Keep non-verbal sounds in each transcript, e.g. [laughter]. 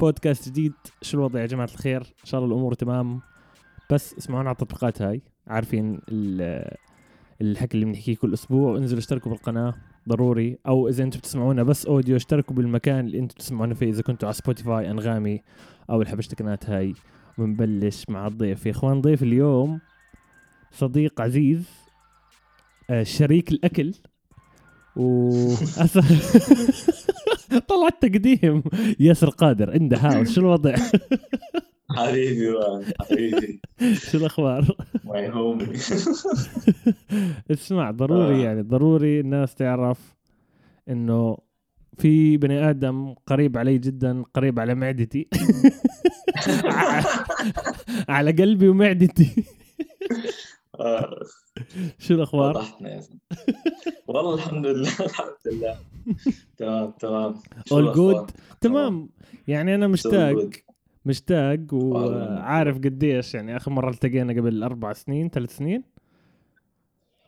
بودكاست جديد. شو الوضع يا جماعة الخير؟ إن شاء الله الأمور تمام. بس اسمعونا على التطبيقات هاي. عارفين ال- الحكي اللي بنحكيه كل أسبوع. انزلوا اشتركوا بالقناة. ضروري. أو إذا أنتم بتسمعونا بس audio اشتركوا بالمكان اللي أنتم بتسمعونا فيه. إذا كنتوا على Spotify Anghami أو الحبشتكنات هاي. ونبلش مع الضيف. يا إخوان ضيف اليوم صديق عزيز آه، شريك الأكل. و [laughs] [laughs] طلع تقديم. ياسر قادر عنده هاوس. شو الوضع؟ حبيبي حبيبي. شو الأخبار؟ ماي هومي اسمع ضروري آه. يعني ضروري الناس تعرف إنه في بني آدم قريب علي جدا قريب على معدتي. [laughs] [laughs] على قلبي ومعدتي. [laughs] شو الأخبار؟ وضحتنا يا زلمة. والله الحمد لله [laughs] الحمد لله. تمام تمام. الأخبار؟ good تمام. يعني أنا مشتاق. مشتاق. وعارف قديش يعني آخر مرة التقينا قبل أربع سنين ثلاث سنين.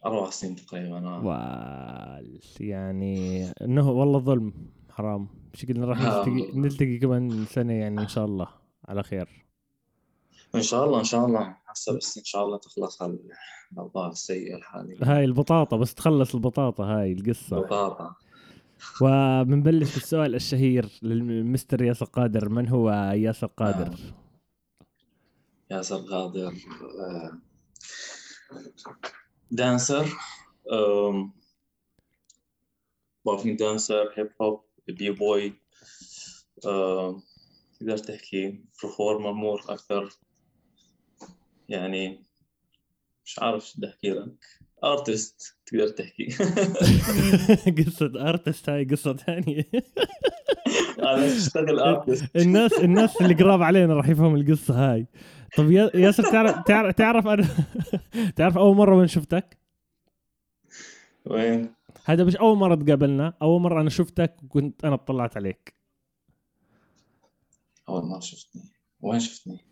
أربع سنين تقريبا. وال يعني إنه والله ظلم حرام. شكلنا راح آه. نلتقي نلتقي كمان سنة يعني إن شاء الله. على خير. إن شاء الله إن شاء الله. هسه بس إن شاء الله تخلص هال- الاوضاع السيئه الحاليه هاي البطاطا بس تخلص البطاطا هاي القصة. بطاطا وبنبلش بالسؤال الشهير للمستر ياسر قادر. من هو ياسر قادر؟ ياسر قادر آه، dancer popping dancer hip hop b-boy تقدر تحكي performer more أكثر؟ يعني مش عارف شو بدي أحكي لك. artist تقدر تحكي. [laughs] قصة artist هاي قصة ثانية. [laughs] أنا بشتغل artist الناس الناس اللي قراب علينا راح يفهموا القصة هاي. طب يا- ياسر تعرف تعرف تعرف أنا [laughs] تعرف أول مرة وين شفتك؟ وين؟ هذا مش أول مرة تقابلنا أول مرة أنا شفتك وكنت أنا اطلعت عليك. أول ما شفتني. وين شفتني؟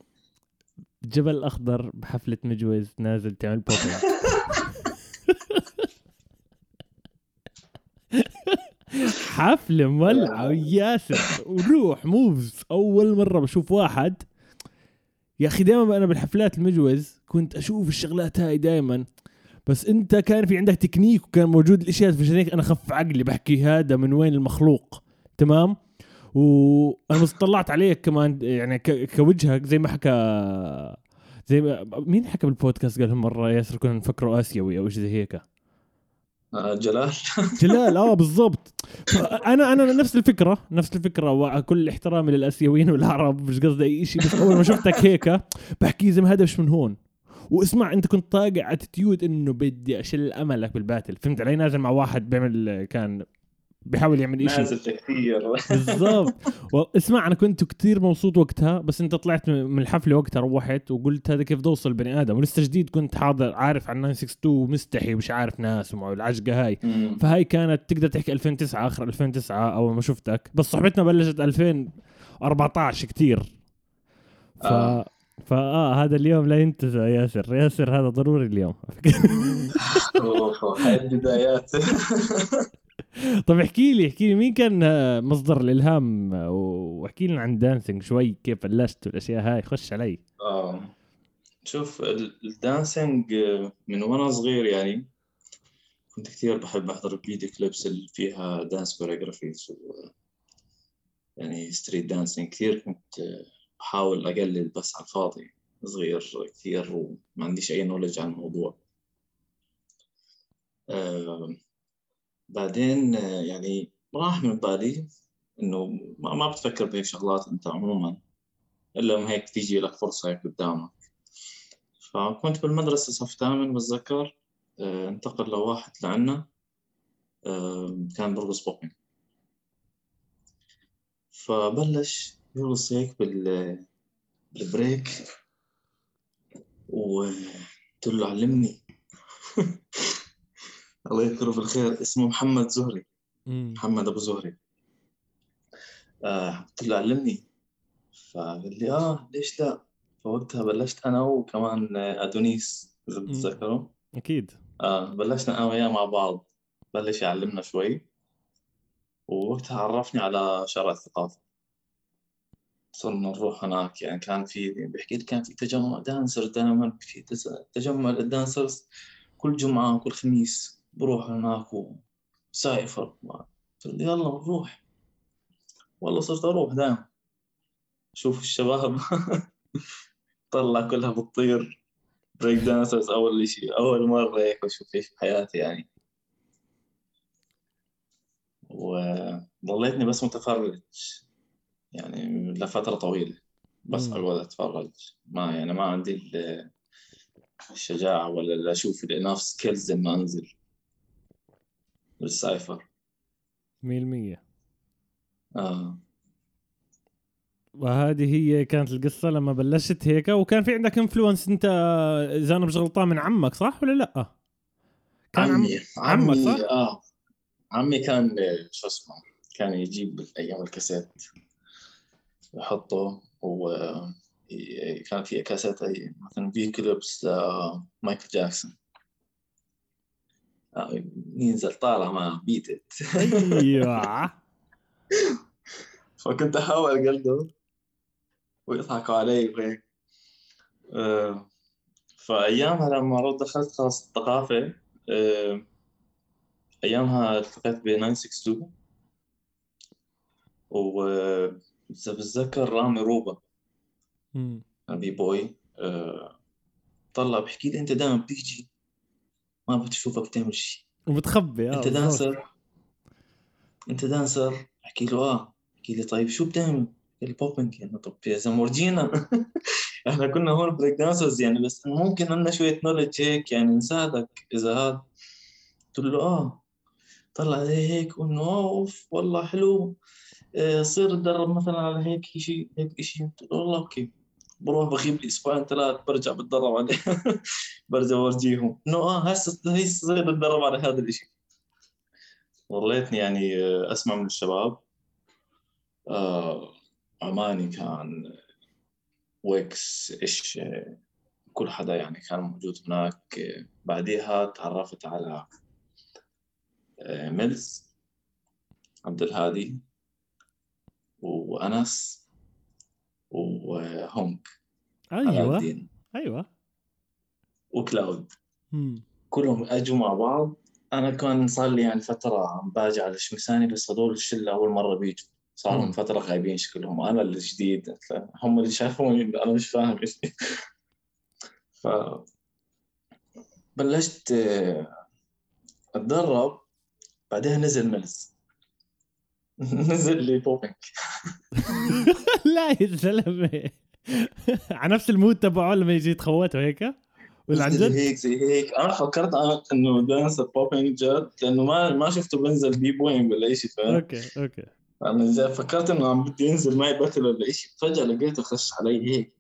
جبل الاخضر بحفلة مجوز نازل تعمل popping حفلة مولعة وياسر وروح moves. أول مرة بشوف واحد. يا أخي دائما أنا بالحفلات المجوز كنت أشوف الشغلات هاي دائما بس أنت كان في عندك تكنيك وكان موجود الأشياء فعشان هيك أنا خف عقلي بحكي هذا من وين المخلوق. تمام؟ وأنا طلعت عليك كمان يعني كوجهك زي ما حكى زي ما مين حكى بالبودكاست قال مرة ياسر كنا نفكره آسيوي أو شيء زي هيك؟ آه، جلال. [laughs] جلال آه بالضبط. أنا أنا نفس الفكرة نفس الفكرة وكل احترامي للآسيويين والعرب مش قصدي أي شيء بس أول ما شفتك هيك بحكي زي ما هذا مش من هون. واسمع أنت كنت طاقع attitude إنه بدي أشل أملك بال battle فهمت علي؟ نازل مع واحد بيعمل كان بيحاول يعمل شيء نازل كثير [laughs] بالضبط. اسمع أنا كنت كتير مبسوط وقتها بس أنت طلعت من الحفلة وقتها روحت وقلت هذا كيف توصل بني آدم. ولسه جديد كنت حاضر عارف عن 962 مستحي ومش عارف ناس ومع العجقه هاي. مم. فهاي كانت تقدر تحكي 2009 آخر 2009 أول ما شفتك. بس صحبتنا بلشت 2014 كتير. ف آه. فاه هذا اليوم لا ينتزع ياسر. ياسر هذا ضروري اليوم. [laughs] هاي البدايات [laughs] [laughs] طب احكي لي احكي لي مين كان آه، مصدر الإلهام؟ آه، واحكي لنا عن dancing شوي كيف بلشت والأشياء هاي خش علي. آه. شوف ال- ال dancing آه، من وأنا صغير يعني كنت كثير بحب أحضر ال video clips اللي فيها dance choreographies يعني street dancing كثير كنت بحاول أقلد بس على الفاضي صغير كثير وما عنديش أي نولج عن الموضوع. آه، بعدين آه، يعني راح من بالي إنه ما بتفكر بهيك شغلات أنت عموما إلا لما هيك تيجي لك فرصة هيك قدامك. فكنت بالمدرسة صف ثامن بتذكر آه، انتقل لواحد لعنا كان برقص بوبينج فبلش يرقص هيك بال بالبريك وقلت له علمني. الله يذكره بالخير اسمه محمد زهري. محمد أبو زهري. آه قلت له علمني. فقال لي آه ليش لا؟ فوقتها بلشت أنا وكمان آه، أدونيس إذا بتتذكروا أكيد. آه بلشنا أنا وياه مع بعض. بلش يعلمنا شوي. ووقتها عرفني على شارع الثقافة. صرنا نروح هناك يعني كان في بحكي لك كان في تجمع dancer دائما في تجمع لل dancers كل جمعة وكل خميس. بروح هناك و cypher يلا نروح. والله صرت أروح دائما شوف الشباب. [laughs] طلع كلها بتطير. break dancers أول شيء أول مرة هيك أشوف إيش بحياتي يعني. وظليتني بس متفرج. يعني لفترة طويلة. بس. أقعد أتفرج. ما يعني ما عندي ال- الشجاعة ولا لا أشوف ال enough skills إنه أنزل. بال cypher 100% آه. وهذه هي كانت القصة لما بلشت هيك وكان في عندك influence انت إذا أنا مش غلطان من عمك صح ولا لا؟ كان عم... عمي عمك عمي صح؟ آه عمي كان شو اسمه كان يجيب أيام الكاسيت يحطه و كان في كاسيت مثلا في كليبس آه، مايكل جاكسون ينزل طالع مع بيتت أيوه. [laughs] فكنت أحاول اقلده ويضحكوا علي وهيك آه، فأيامها لما دخلت خلاص الثقافة آه، أيامها التقيت ب 962 و إذا بتذكر رامي روبا. b-boy. آه، طلع بحكي لي أنت دائما بتيجي ما بتشوفك تعمل شيء وبتخبي آه أنت. dancer. أنت dancer. أحكي له آه. أحكي لي طيب شو بتعمل؟ قال لي popping يعني طب يا زلمه ورجينا [laughs] إحنا كنا هون break dancers يعني بس ممكن عندنا شوية knowledge هيك يعني نساعدك إذا هذا قلت له آه. طلع زي هيك انه أوف والله حلو. آه، صير تدرب مثلا على هيك شيء هيك شيء قلت له والله okay. بروح بغيب لي أسبوعين ثلاث برجع بتدرب عليه. [laughs] برجع بورجيهم. إنه آه هسه هسه صير اتدرب على هذا الشيء ضليتني يعني آه، أسمع من الشباب. آه عماني كان ويكس إيش آه، كل حدا يعني كان موجود هناك. بعديها تعرفت على آه، ميلز عبد الهادي وأنس. وهونك. أيوه. الدين أيوه. وكلاود. مم. كلهم أجوا مع بعض. أنا كان صار لي يعني فترة عم باجي على شمساني بس هذول الشلة أول مرة بيجوا. صار. لهم فترة غايبين شكلهم أنا اللي جديد هم اللي شافوني أنا مش فاهم إيش. ف بلشت أتدرب. بعدها نزل ملز [laughs] نزل لي بوبينج [laughs] لا يا زلمة. على نفس المود تبعه لما يجي يتخوته هيك ولا عن جد؟ هيك زي هيك. أنا فكرت إنه dancer popping جد لأنه ما ما شفته بنزل b-boying ولا شيء فاهم؟ okay okay. أنا زي فكرت إنه عم بده ينزل معي battle ولا شيء فجأة لقيته خش علي هيك.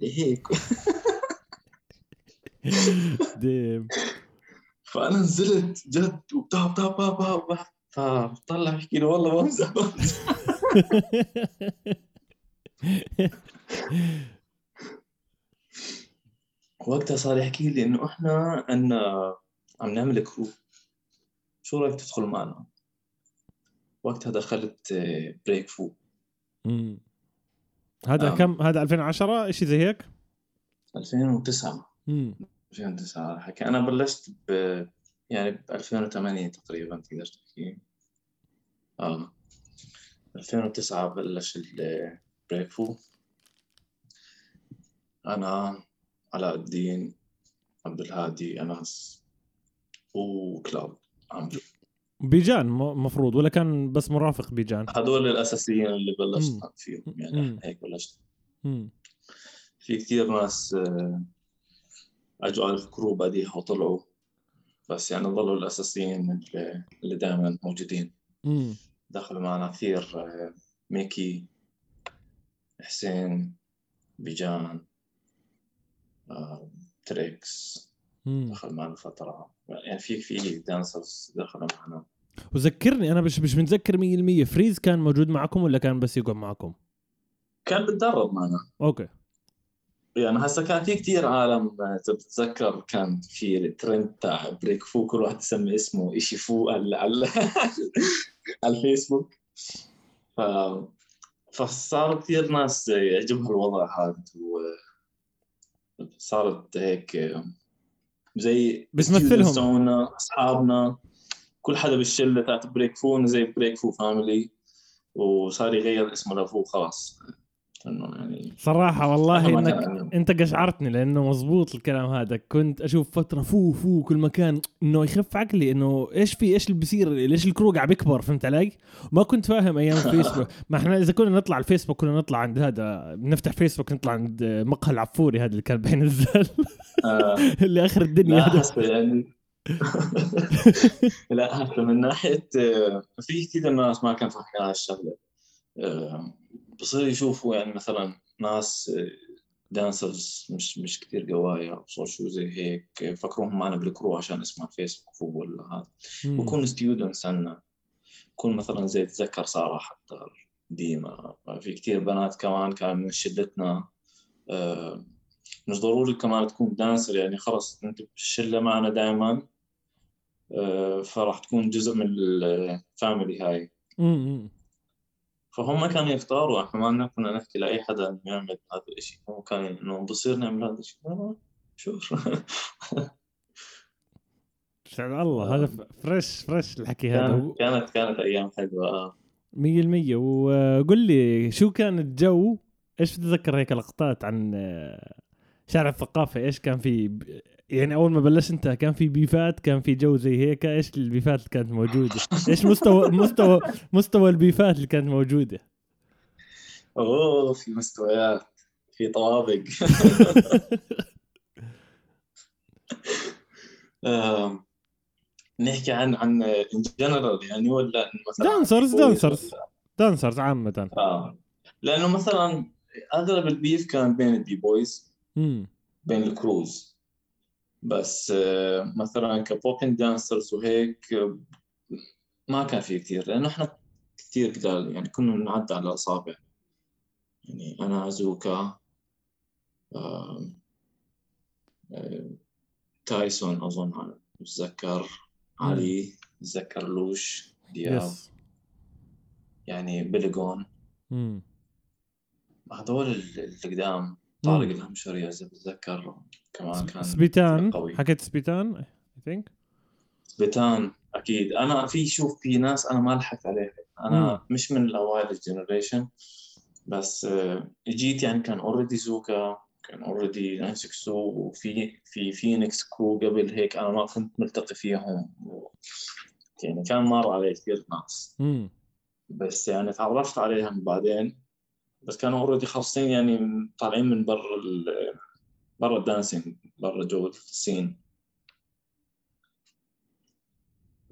لي هيك؟ [laughs] damn فأنا نزلت جد وبتاب تاب باب باب باب فطلع بحكي له والله بمزح بمزح [laughs] وقتها صار يحكي لي إنه إحنا عنا عم نعمل crew شو رأيك تدخل معنا؟ وقتها دخلت Break Fu مم. هذا نعم. كم هذا 2010 شيء زي هيك 2009 مم. 2009 حكي أنا بلشت ب يعني ب 2008 تقريبا تقدر تحكي. آه. 2009 بلش ال Break أنا علاء الدين عبد الهادي انس وكلاود عمرو بيجان مفروض ولا كان بس مرافق بيجان؟ هذول الأساسيين اللي. بلشت فيهم. يعني مم. هيك بلشت. مم. في كثير ناس آه، اجوا على الكرو بعديها وطلعوا بس يعني ظلوا الأساسيين اللي- اللي دائما موجودين. مم. دخلوا معنا كثير آه، ميكي حسين بيجان آه، تريكس. مم. دخل معنا فترة. يعني في في dancers دخلوا معنا. وذكرني أنا مش مش متذكر 100% Freeze كان موجود معكم ولا كان بس يقعد معكم؟ كان بتدرب معنا. Okay. يعني هسه كان في كثير عالم آه، بتتذكر كان في الترند تاع Break Fu كل واحد يسمي اسمه شيء Fu على [laughs] على الفيسبوك ف فصار كثير ناس يعجبها الوضع هذا صارت هيك زي بتمثلهم. أصحابنا كل حدا بالشلة تاعت Break Fu زي Break Fu family وصار يغير اسمه ل Fu خلاص إنه يعني صراحة والله إنك كان- أنت قشعرتني لأنه مزبوط الكلام هذا. كنت أشوف فترة Fu Fu كل مكان إنه يخف عقلي إنه إيش في إيش اللي بيصير ليش ال crew قاعد بيكبر فهمت علي؟ ما كنت فاهم أيام [laughs] الفيسبوك ما إحنا إذا كنا نطلع على الفيسبوك كنا نطلع عند هذا نفتح فيسبوك نطلع عند مقهى العفوري هذا اللي كان بينزل آه. [laughs] اللي آخر الدنيا. لا هذا يعني. [laughs] لا هسه من ناحية آه، في كثير ناس ما كان فاهمين هالشغله آه، بصير يشوفوا يعني مثلا ناس dancers مش مش كثير قوايا أو شو زي هيك فكروهم معنا بال crew عشان اسمها فيسبوك ولا هذا. بكون students عنا بكون مثلا زي تذكر سارة حتى ديما في كتير بنات كمان كان من شلتنا آه، مش ضروري كمان تكون dancer يعني خلص أنت بالشله معنا دائما فراح تكون جزء من الفاميلي هاي. فهم كانوا يختاروا إحنا ما كنا نحكي لأي حدا إنه يعمل هذا الشيء هو كان إنه بصير نعمل هذا الشيء آه، شو سعد الله هذا fresh fresh الحكي هذا. كانت كانت أيام حلوة. مية المية. وقل لي شو كان الجو؟ إيش بتتذكر هيك لقطات عن آه، شارع الثقافة إيش كان في يعني أول ما بلشت أنت كان في beef ات كان في جو زي هيك إيش ال beef ات اللي كانت موجودة؟ إيش مستوى [laughs] مستوى مستوى ال beef ات اللي كانت موجودة؟ أوه في مستويات في طوابق. [laughs] نحكي عن عن in general يعني ولا مثلا dancers dancers dancers عامة. آه. لأنه مثلا أغلب ال beef كان بين ال b-boys. بين ال crews. بس آه، مثلا ك popping dancers وهيك ما كان في كثير لأنه إحنا كثير قلال يعني كنا نعدى على الاصابع يعني أنا زوكا آم، آه، تايسون أظن بتذكر علي بتذكر لوش دياب يعني بيليجون هذول ال- اللي قدام طارق الهمشري إذا بتذكر كمان كان سبيتان؟ قوي. حكيت سبيتان؟ I think سبيتان أكيد. أنا في شوف في ناس أنا ما لحقت عليها. أنا مم. مش من الأوائل ال generation بس آه، جيت يعني كان already زوكا كان already 962 وفي في Phoenix Crew قبل هيك أنا ما كنت ملتقي فيهم. يعني كان مر علي كثير ناس. بس يعني تعرفت عليهم بعدين. بس كانوا already خالصين يعني طالعين من برا ال- برا ال dancing برا جو ال scene.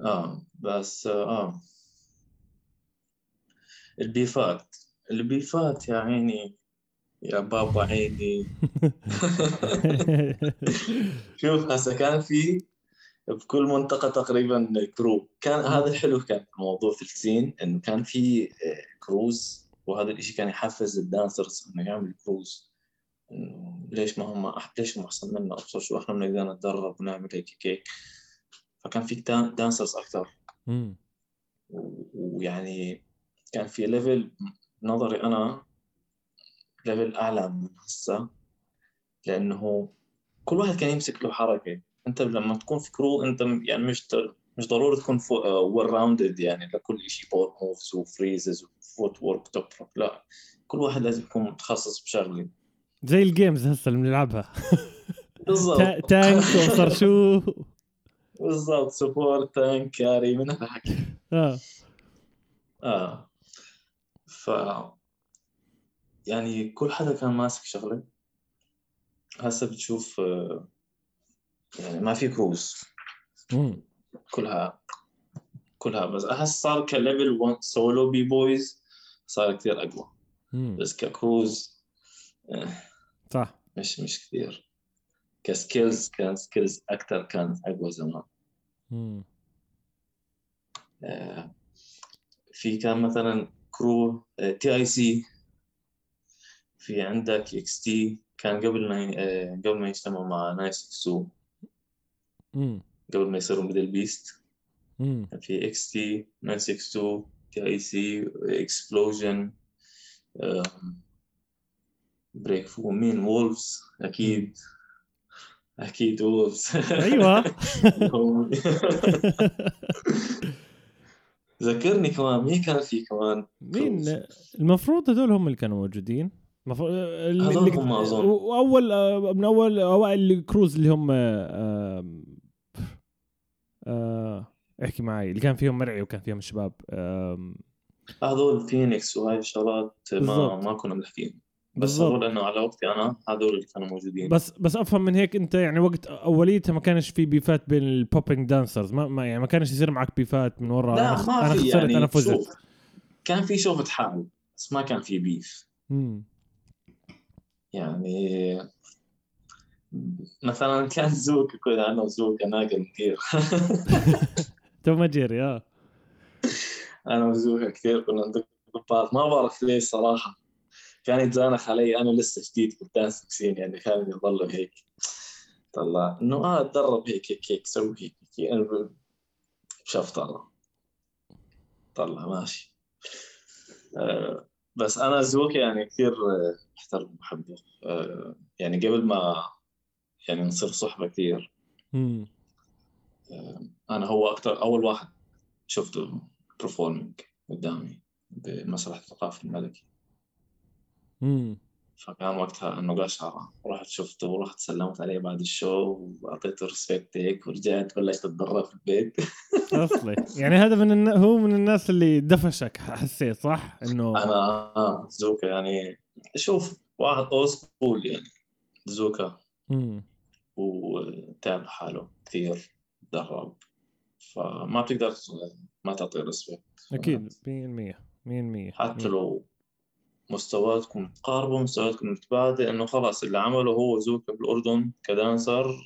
آه بس آه البيفات البيفات يا عيني يا بابا عيني. [laughs] شوف هسه كان في بكل منطقة تقريبا crew كان هذا الحلو كان في موضوع في ال scene إنه كان في آه، crews وهذا الإشي كان يحفز ال dancers إنه يعمل crews. إنه ليش ما هم ليش هم أحسن منا ابصر شو إحنا بنقدر نتدرب ونعمل هيك هيك. فكان في dan- dancers أكثر ويعني كان في level نظري أنا level أعلى من هسه. لأنه كل واحد كان يمسك له حركة. أنت لما تكون في crew أنت يعني مش مش ضروري تكون well rounded يعني لكل شيء power moves و freezes و footwork top لا كل واحد لازم يكون متخصص بشغله زي ال games هسه اللي بنلعبها. بالضبط. ta- tank وصار شو؟ بالضبط support tank carry من هذا الحكي. آه. آه. ف يعني كل حدا كان ماسك شغله هسه بتشوف آه، يعني ما في crews. كلها كلها بس. أحس صار ك level 1 solo b-boys. صار كثير أقوى. مم. بس ك crews آه، صح. مش مش كثير ك skills كان skills أكثر كانت أقوى زمان. آه في كان مثلا crew آه، TIC. في عندك XT كان قبل ما آه، قبل ما يجتمعوا مع Nice سو قبل ما يصيروا ميدل بيست. في إكس تي نايس إكس كايسي اكسبلوجن بريك فو مين وولفز أكيد أكيد وولفز أيوه. [laughs] ذكرني كمان مين كان في كمان؟ مين؟ المفروض هذول هم اللي كانوا موجودين. المفروض اللي هم أظن. وأول آه، من أول أوائل الكروز اللي هم آه، احكي معي اللي كان فيهم مرعي وكان فيهم الشباب هذول فينيكس وهاي الشغلات ما. ما كنا بنحكيهم بس. هذول إنه على وقتي أنا هذول اللي كانوا موجودين بس بس أفهم من هيك أنت يعني وقت أوليتها ما كانش في بيفات بين البوبينج دانسرز ما, ما يعني ما كانش يصير معك بيفات من ورا لا أنا, ما أنا في خسرت يعني أنا فزت كان في شوفة حال بس ما كان في بيف مم. يعني مثلا كان زوك كذا أنا وزوك ناقر ونقير [laughs] Tom Jerry آه. أنا وزوك كثير كنا ندق بال battle ما بعرف ليش صراحة. كان يتزانخ علي أنا لسه جديد في ال dance scene يعني كان يضل هيك. طلع إنه آه اتدرب هيك هيك هيك سوي هيك هيك. أنا شفت طلع طلع ماشي. آه بس أنا زوك يعني كثير آه، بحترمه وبحبه آه يعني قبل ما يعني نصير صحبة كثير. أنا هو أكثر أول واحد شفته performing قدامي بمسرح الثقافي الملكي. مم. فكان وقتها إنه قشعر ورحت شفته ورحت سلمت عليه بعد ال show وأعطيته respect هيك ورجعت بلشت أتدرب في البيت. [laughs] أصلي. يعني هذا من النا... هو من الناس اللي دفشك حسيت صح؟ إنه أنا آه زوكا يعني شوف واحد old school يعني زوكا. مم. وتعب حاله كثير. تدرب فما بتقدر ما تعطيه respect أكيد 100% 100% حتى لو مستوياتكم متقاربة مستوياتكم متباعدة إنه خلاص اللي عمله هو زوكا بالأردن ك dancer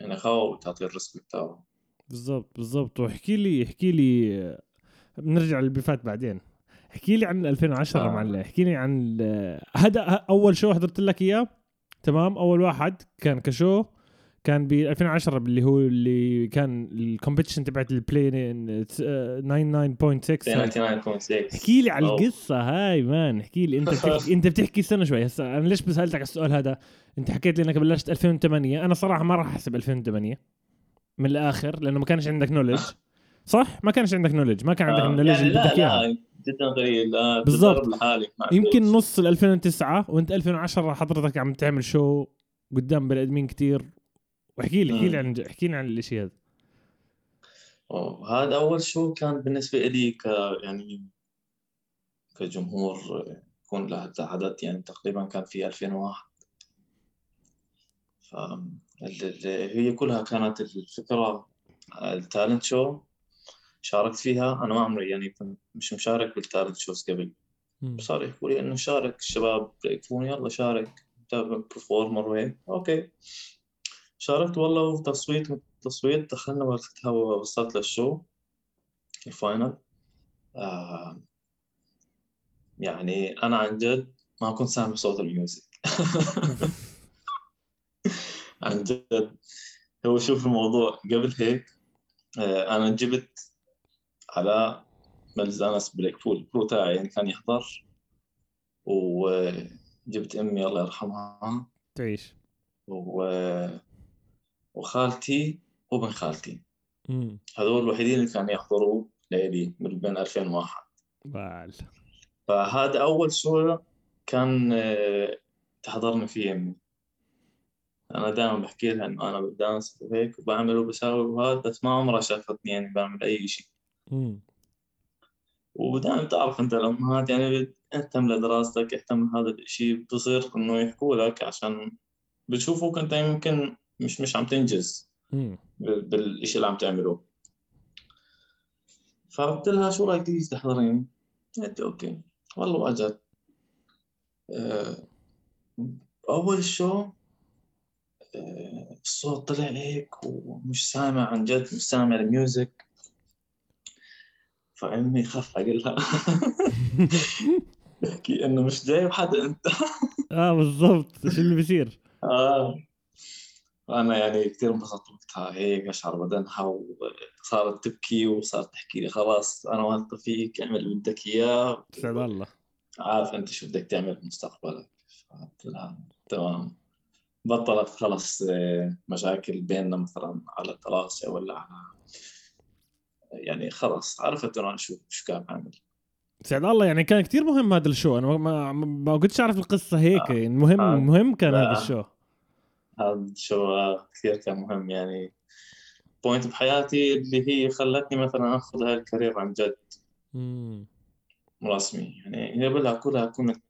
يعني خاوة تعطيه ال respect تاعه بالضبط بالضبط. واحكي لي احكي لي بنرجع لل beef ات بعدين. احكي لي عن 2010 آه. معلم. احكي لي عن هذا أول show حضرت لك إياه؟ تمام أول واحد كان ك show. كان ب 2010 اللي هو اللي كان ال competition تبعت ال Play 99.6 احكي لي على. القصة هاي man احكي لي. انت بتحكي [laughs] انت بتحكي استنى شوي. هسه أنا ليش سألتك على السؤال هذا؟ انت حكيت لي إنك بلشت 2008 أنا صراحة ما راح أحسب 2008 من الآخر لأنه ما كانش عندك نولج [laughs] صح؟ ما كانش عندك نولج ما كان عندك النولج يعني اللي لا بدك اياها لا جدا قليل بالضبط. يمكن. نص ال 2009 وأنت 2010 حضرتك عم تعمل شو قدام بني آدمين كثير واحكي لي احكي لي عن احكي لي عن الشيء هذا. هذا أول شو كان بالنسبة لي ك يعني كجمهور يكون له عدد يعني تقريبا كان في 2001 ف هي كلها كانت الفكرة ال talent show شاركت فيها. أنا ما عمري يعني كنت مش مشارك بال talent shows قبل. صار يحكوا لي إنه شارك الشباب يكون يلا شارك أنت performer وهيك. okay. شاركت والله وتصويت تصويت دخلنا وقتها وصلت لل show ال final. آه يعني أنا عن جد ما كنت سامع صوت الميوزك. [laughs] عن جد. هو شوف الموضوع قبل هيك آه أنا جبت على ملزانس بليك بول. البرو تاعي يعني كان يحضر. وجبت أمي الله يرحمها. تعيش. و... وخالتي وابن خالتي. مم. هذول الوحيدين اللي كانوا يحضروا ليلي من بين 2001 بال فهذا أول شو كان آه، تحضرني فيه أمي. أنا دائما بحكي لها إنه أنا بدانس وهيك وبعمل وبساوي وهذا بس ما عمرها شافتني يعني بعمل أي شيء. ودائما تعرف أنت الأمهات يعني اهتم لدراستك اهتم لهذا الشيء بتصير إنه يحكوا لك عشان بتشوفوك أنت يمكن مش مش عم تنجز. بالشيء اللي عم تعمله. فقلت لها شو رأيك تيجي تحضرين؟ قالت لي okay. والله واجت آه، أول show آه، الصوت طلع هيك ومش سامع عن جد مش سامع ال music. فأمي خف أقول لها بحكي إنه مش جايب حدا. انت آه بالضبط. شو اللي بيصير؟ آه. أنا يعني كثير انبسطت وقتها هيك قشعر بدنها وصارت تبكي وصارت تحكي لي خلاص أنا واثقه فيك اعمل اللي بدك إياه. سعد الله. عارف أنت شو بدك تعمل بمستقبلك تمام. بطلت خلص آه، مشاكل بيننا مثلا على الدراسة ولا على يعني خلص عرفت أنا شو شو كان عامل سعد الله يعني كان كتير مهم هذا ال show. أنا ما ما, كنتش أعرف القصة هيك. يعني مهم آه. مهم كان لا. هذا ال show. هذا آه، كثير كان مهم. يعني point بحياتي اللي هي خلتني مثلا آخذ هاي ال career عن جد. رسمي يعني قبلها كلها كنت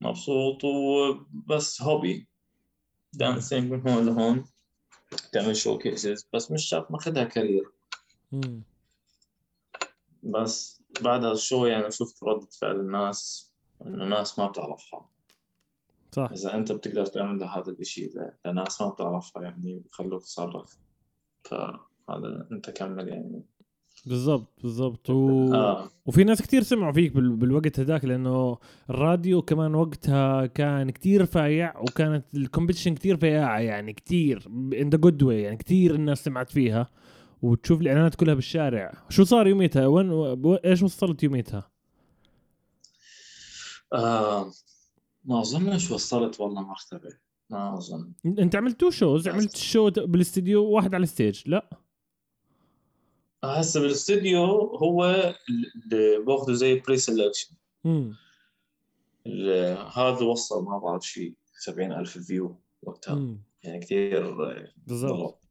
مبسوط وبس hobby dancing من هون لهون. تعمل showcases بس مش شرط ماخذها career. بس بعد هذا ال show يعني شفت ردة فعل الناس إنه ناس ما بتعرفها. صح. إذا أنت بتقدر تعمل هذا الإشي ل- لناس ما بتعرفها يعني بخلوك تتصرف فهذا أنت كمل يعني. بالضبط بالضبط. و... آه. وفي ناس كتير سمعوا فيك بال... بالوقت هذاك لأنه الراديو كمان وقتها كان كتير فايع وكانت ال competition كتير فايعة يعني كتير in the good way يعني كتير الناس سمعت فيها. وتشوف الإعلانات كلها بالشارع. شو صار يوميتها؟ وين. إيش وصلت يوميتها؟ آه. ما اظنش وصلت والله مرتبة ما أظن. أنت عملت two shows عملت show بالاستديو واحد على ال stage لا. هسه بالاستوديو هو اللي باخذه زي بري سelection امم هذا وصل ما بعرف شيء 70 ألف view وقتها. امم يعني كثير آه، بالضبط.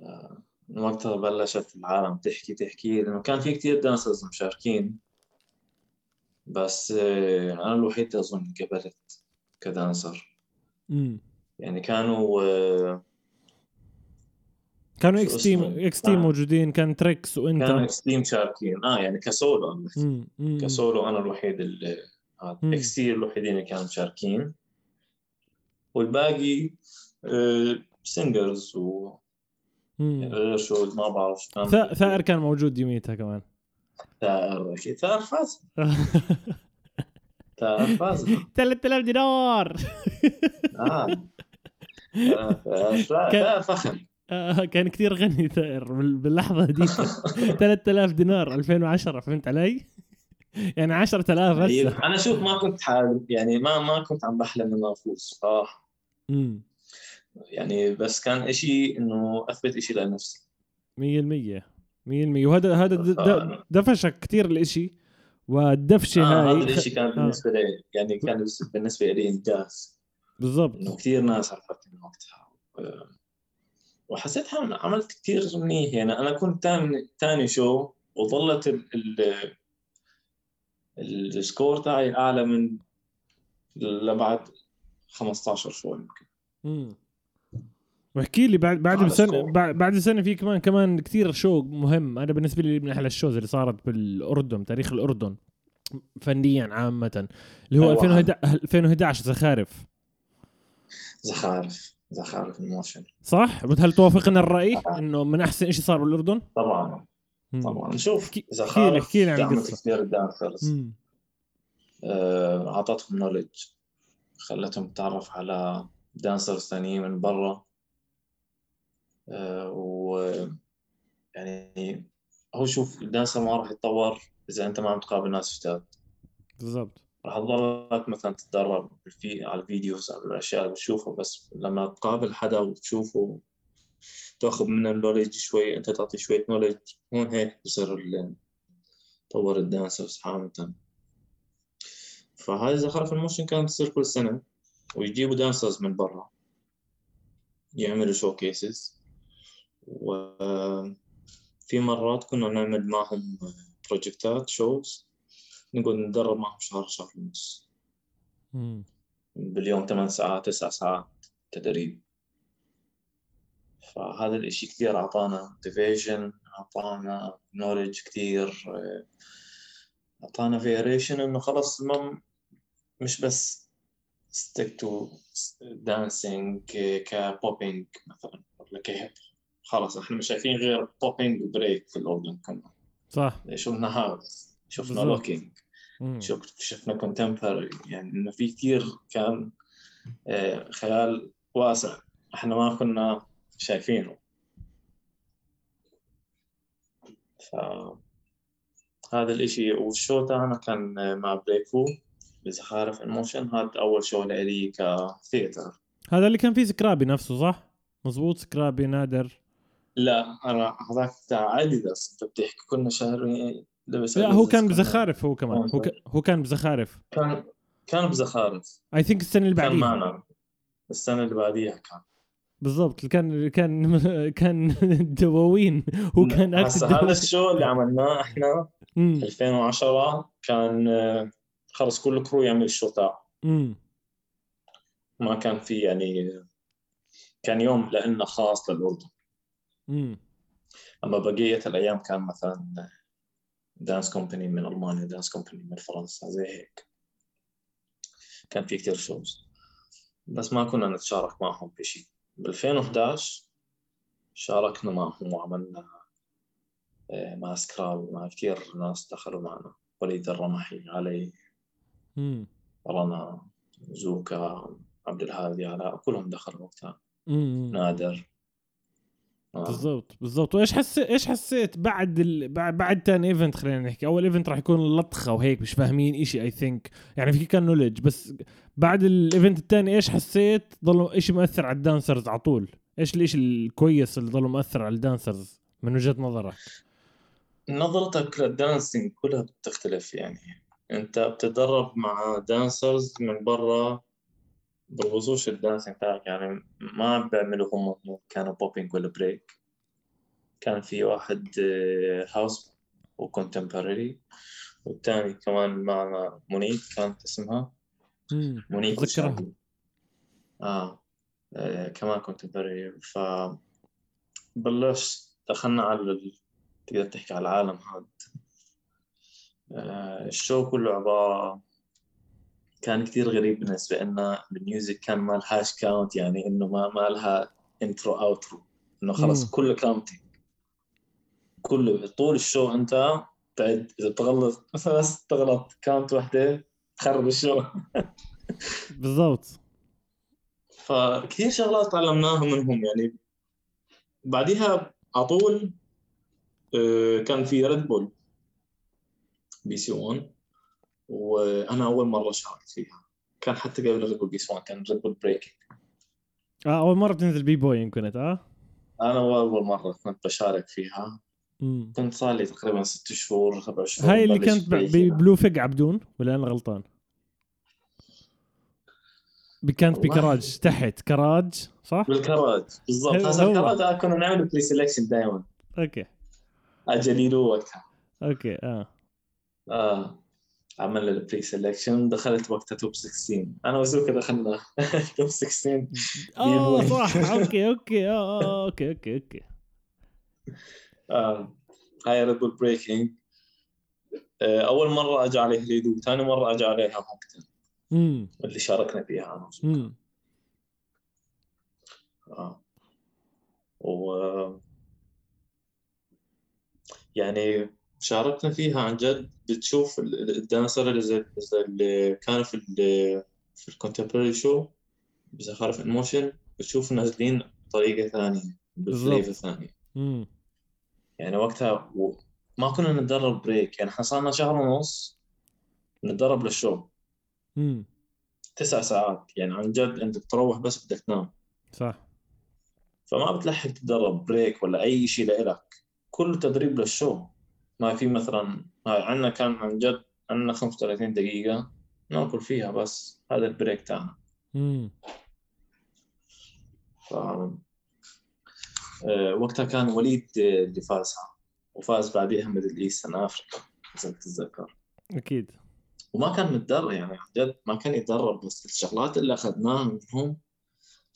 آه، وقتها بلشت العالم تحكي تحكي. لأنه كان في كثير dancers مشاركين. بس آه، أنا الوحيد أظن قبلت ك dancer. امم يعني كانوا آه، كانوا X Team؟ X Team آه. موجودين كان تريكس وانت كانوا X Team مشاركين آه يعني كسولو امم كسولو أنا الوحيد اللي مم. إكس تي الوحيدين اللي كانوا مشاركين. والباقي singers و. غير شو ما بعرف ثائر كان موجود يوميتها كمان. أكيد ثائر فاز ثائر فاز 3000 دينار [laughs] آه ثائر ثائر فخم كان كثير غني ثائر بال- باللحظة [laughs] هذيك 3000 دينار 2010 فهمت علي؟ يعني 10000 طيب، هسه أنا شوف ما كنت حابب يعني ما ما كنت عم بحلم إنه أفوز صراحة. يعني بس كان إشي إنه أثبت إشي لنفسي. 100% 100% وهذا هذا د- دفشك كثير الإشي. والدفشة آه هاي هذا الإشي كان آه. بالنسبة لي يعني كان بالنسبة لي إنجاز. بالضبط. إنه كثير ناس عرفتني وقتها آه، وحسيت عملت كثير منيح يعني أنا كنت ثاني ثاني شو وظلت ال ال السكور تاعي أعلى من لبعد 15 show يمكن. امم واحكي لي بعد بعد بسنه. بعد سنة في كمان كمان كثير show مهم أنا بالنسبة لي من أحلى ال shows اللي صارت بالأردن تاريخ الأردن فنيا عامة اللي هو أيوة. 2011 2011 زخارف زخارف زخارف in Motion صح؟ هل توافقنا الرأي إنه من أحسن شيء صار بالأردن؟ طبعا. طبعا شوف زخارف احكي لي عن كثير ال dancers مم. آه، أعطتهم knowledge خلتهم تتعرف على dancers ثانيين من برا و يعني هو شوف ال dancer ما راح يتطور إذا أنت ما عم تقابل ناس جداد. بالضبط. راح تضلك مثلا تتدرب في على ال videos على الأشياء اللي بتشوفها بس لما تقابل حدا وتشوفه تاخذ منه ال knowledge شوي أنت تعطي شوية knowledge هون هيك بصير تطور ال dancers عامة فهاي زخارف in motion كانت تصير كل سنة ويجيبوا dancers من برا يعملوا showcases وفي مرات كنا نعمل معهم بروجكتات shows نقعد ندرب معهم شهر شهر ونص. باليوم 8 ساعات 9 ساعات تدريب. فهذا الإشي كثير أعطانا motivation أعطانا knowledge كثير. أعطانا variation إنه خلص ما مش بس stick to dancing ك popping مثلا ولا ك hip hop. خلص إحنا مش شايفين غير popping و break في الأردن كنا صح. شفنا house شفنا. locking شفنا contemporary يعني إنه في كثير كان آه، خيال واسع. إحنا ما كنا شايفينه. ف هذا الإشي. والشو تاعنا كان مع بريكو بزخارف الموشن هذا أول شو لي كثيتر هذا اللي كان فيه سكرابي نفسه صح؟ مزبوط سكرابي نادر. لا أنا هذاك بتاع اديداس أنت بتحكي كنا شهرين لبس لا هو كان بزخارف هو كمان. هو, ك... هو كان بزخارف. كان كان بزخارف. I think السنة اللي بعديها. كان معنا السنة اللي بعديها كان. بالضبط. كان كان [laughs] كان [laughs] دواوين. هو كان هسه هذا ال show اللي عملناه إحنا 2010 كان خلص كل crew يعمل ال show تاعه ما كان في يعني كان يوم لنا خاص للأردن. أما بقية الأيام كان مثلا dance company من ألمانيا dance company من فرنسا زي هيك. كان في كثير shows بس ما كنا نتشارك معهم بشيء ب 2011 شاركنا معهم وعملنا آه، مع سكرابي مع كثير ناس دخلوا معنا. وليد الرمحي علي رنا زوكا عبد الهادي علاء كلهم دخلوا وقتها. نادر. آه. بالضبط بالضبط. وإيش حسيت إيش حسيت بعد ال... بعد بعد ثاني event خلينا نحكي؟ أول event راح يكون لطخة وهيك مش فاهمين إشي I think يعني في كان knowledge بس بعد ال event الثاني إيش حسيت؟ ضل إشي مؤثر على ال dancers على طول. إيش الإشي الكويس اللي ضل مؤثر على ال dancers من وجهة نظرك؟ نظرتك لل dancing كلها بتختلف يعني. أنت بتتدرب مع dancers من برا بالوصوش الدانسينج تاعك يعني ما بيعملوا هم كانوا بوبينج ولا بريك كان في واحد هاوس وكونتمبرري والثاني كمان معنا مونيك كانت اسمها. مونيك آه. آه كمان كونتمبرري ف بلشت دخلنا على ال... تقدر تحكي على العالم هذا آه الشو كله عبارة كان كثير غريب بالنسبة لنا ال music كان ما لهاش count يعني إنه ما ما لها intro outro إنه خلص كله counting كله طول ال show أنت تعد إذا تغلط بس تغلط. count واحدة تخرب ال show. بالضبط. [laughs] فكثير شغلات تعلمناها منهم يعني بعديها على طول آه، كان في Red Bull بي سي 1 وأنا أول مرة شاركت فيها. كان حتى قبل Red Bull BC One كان Red Bull Breaking آه أول مرة تنزل b-boy كنت آه؟ أنا أول مرة كنت بشارك فيها. مم. كنت صار لي تقريبا ست شهور سبع شهور هاي اللي كانت ببلو فيج عبدون ولا أنا غلطان؟ كانت بكراج تحت كراج صح؟ بالكراج بالضبط. هذا الكراج كنا نعمل pre-selection دائما أوكي. أجليلو وقتها. أوكي آه. آه. عملنا ال pre-selection دخلت وقتها top 16 أنا وزوكا دخلنا [laughs] top 16 آه صح. [laughs] أوكي أوكي. آه, آه، أوكي أوكي أوكي. آه. هاي Red Bull Breaking أول مرة اجى عليه ليدو ثاني مرة اجى عليها هوكتن اللي شاركنا فيها أنا وزوكا. آه. و يعني شاركنا فيها عن جد بتشوف ال dancer اللي, اللي كانوا في في ال contemporary show بزخارف in motion بتشوف نازلين بطريقة ثانية ب flavor ثانية. يعني وقتها ما كنا نتدرب break يعني إحنا صارنا شهر ونص نتدرب لل show. تسع ساعات يعني عن جد أنت بتروح بس بدك تنام. صح. فما بتلحق تتدرب break ولا أي شيء لإلك كله تدريب لل show. ما في مثلا عندنا كان عن جد عندنا 35 دقيقة نأكل فيها بس هذا ال break تاعنا. ف... آه، وقتها كان وليد اللي فازها وفاز بعديها Middle East أفريقيا إذا تتذكر. أكيد. وما كان متدرب يعني عن جد ما كان يتدرب بس الشغلات اللي أخذناها منهم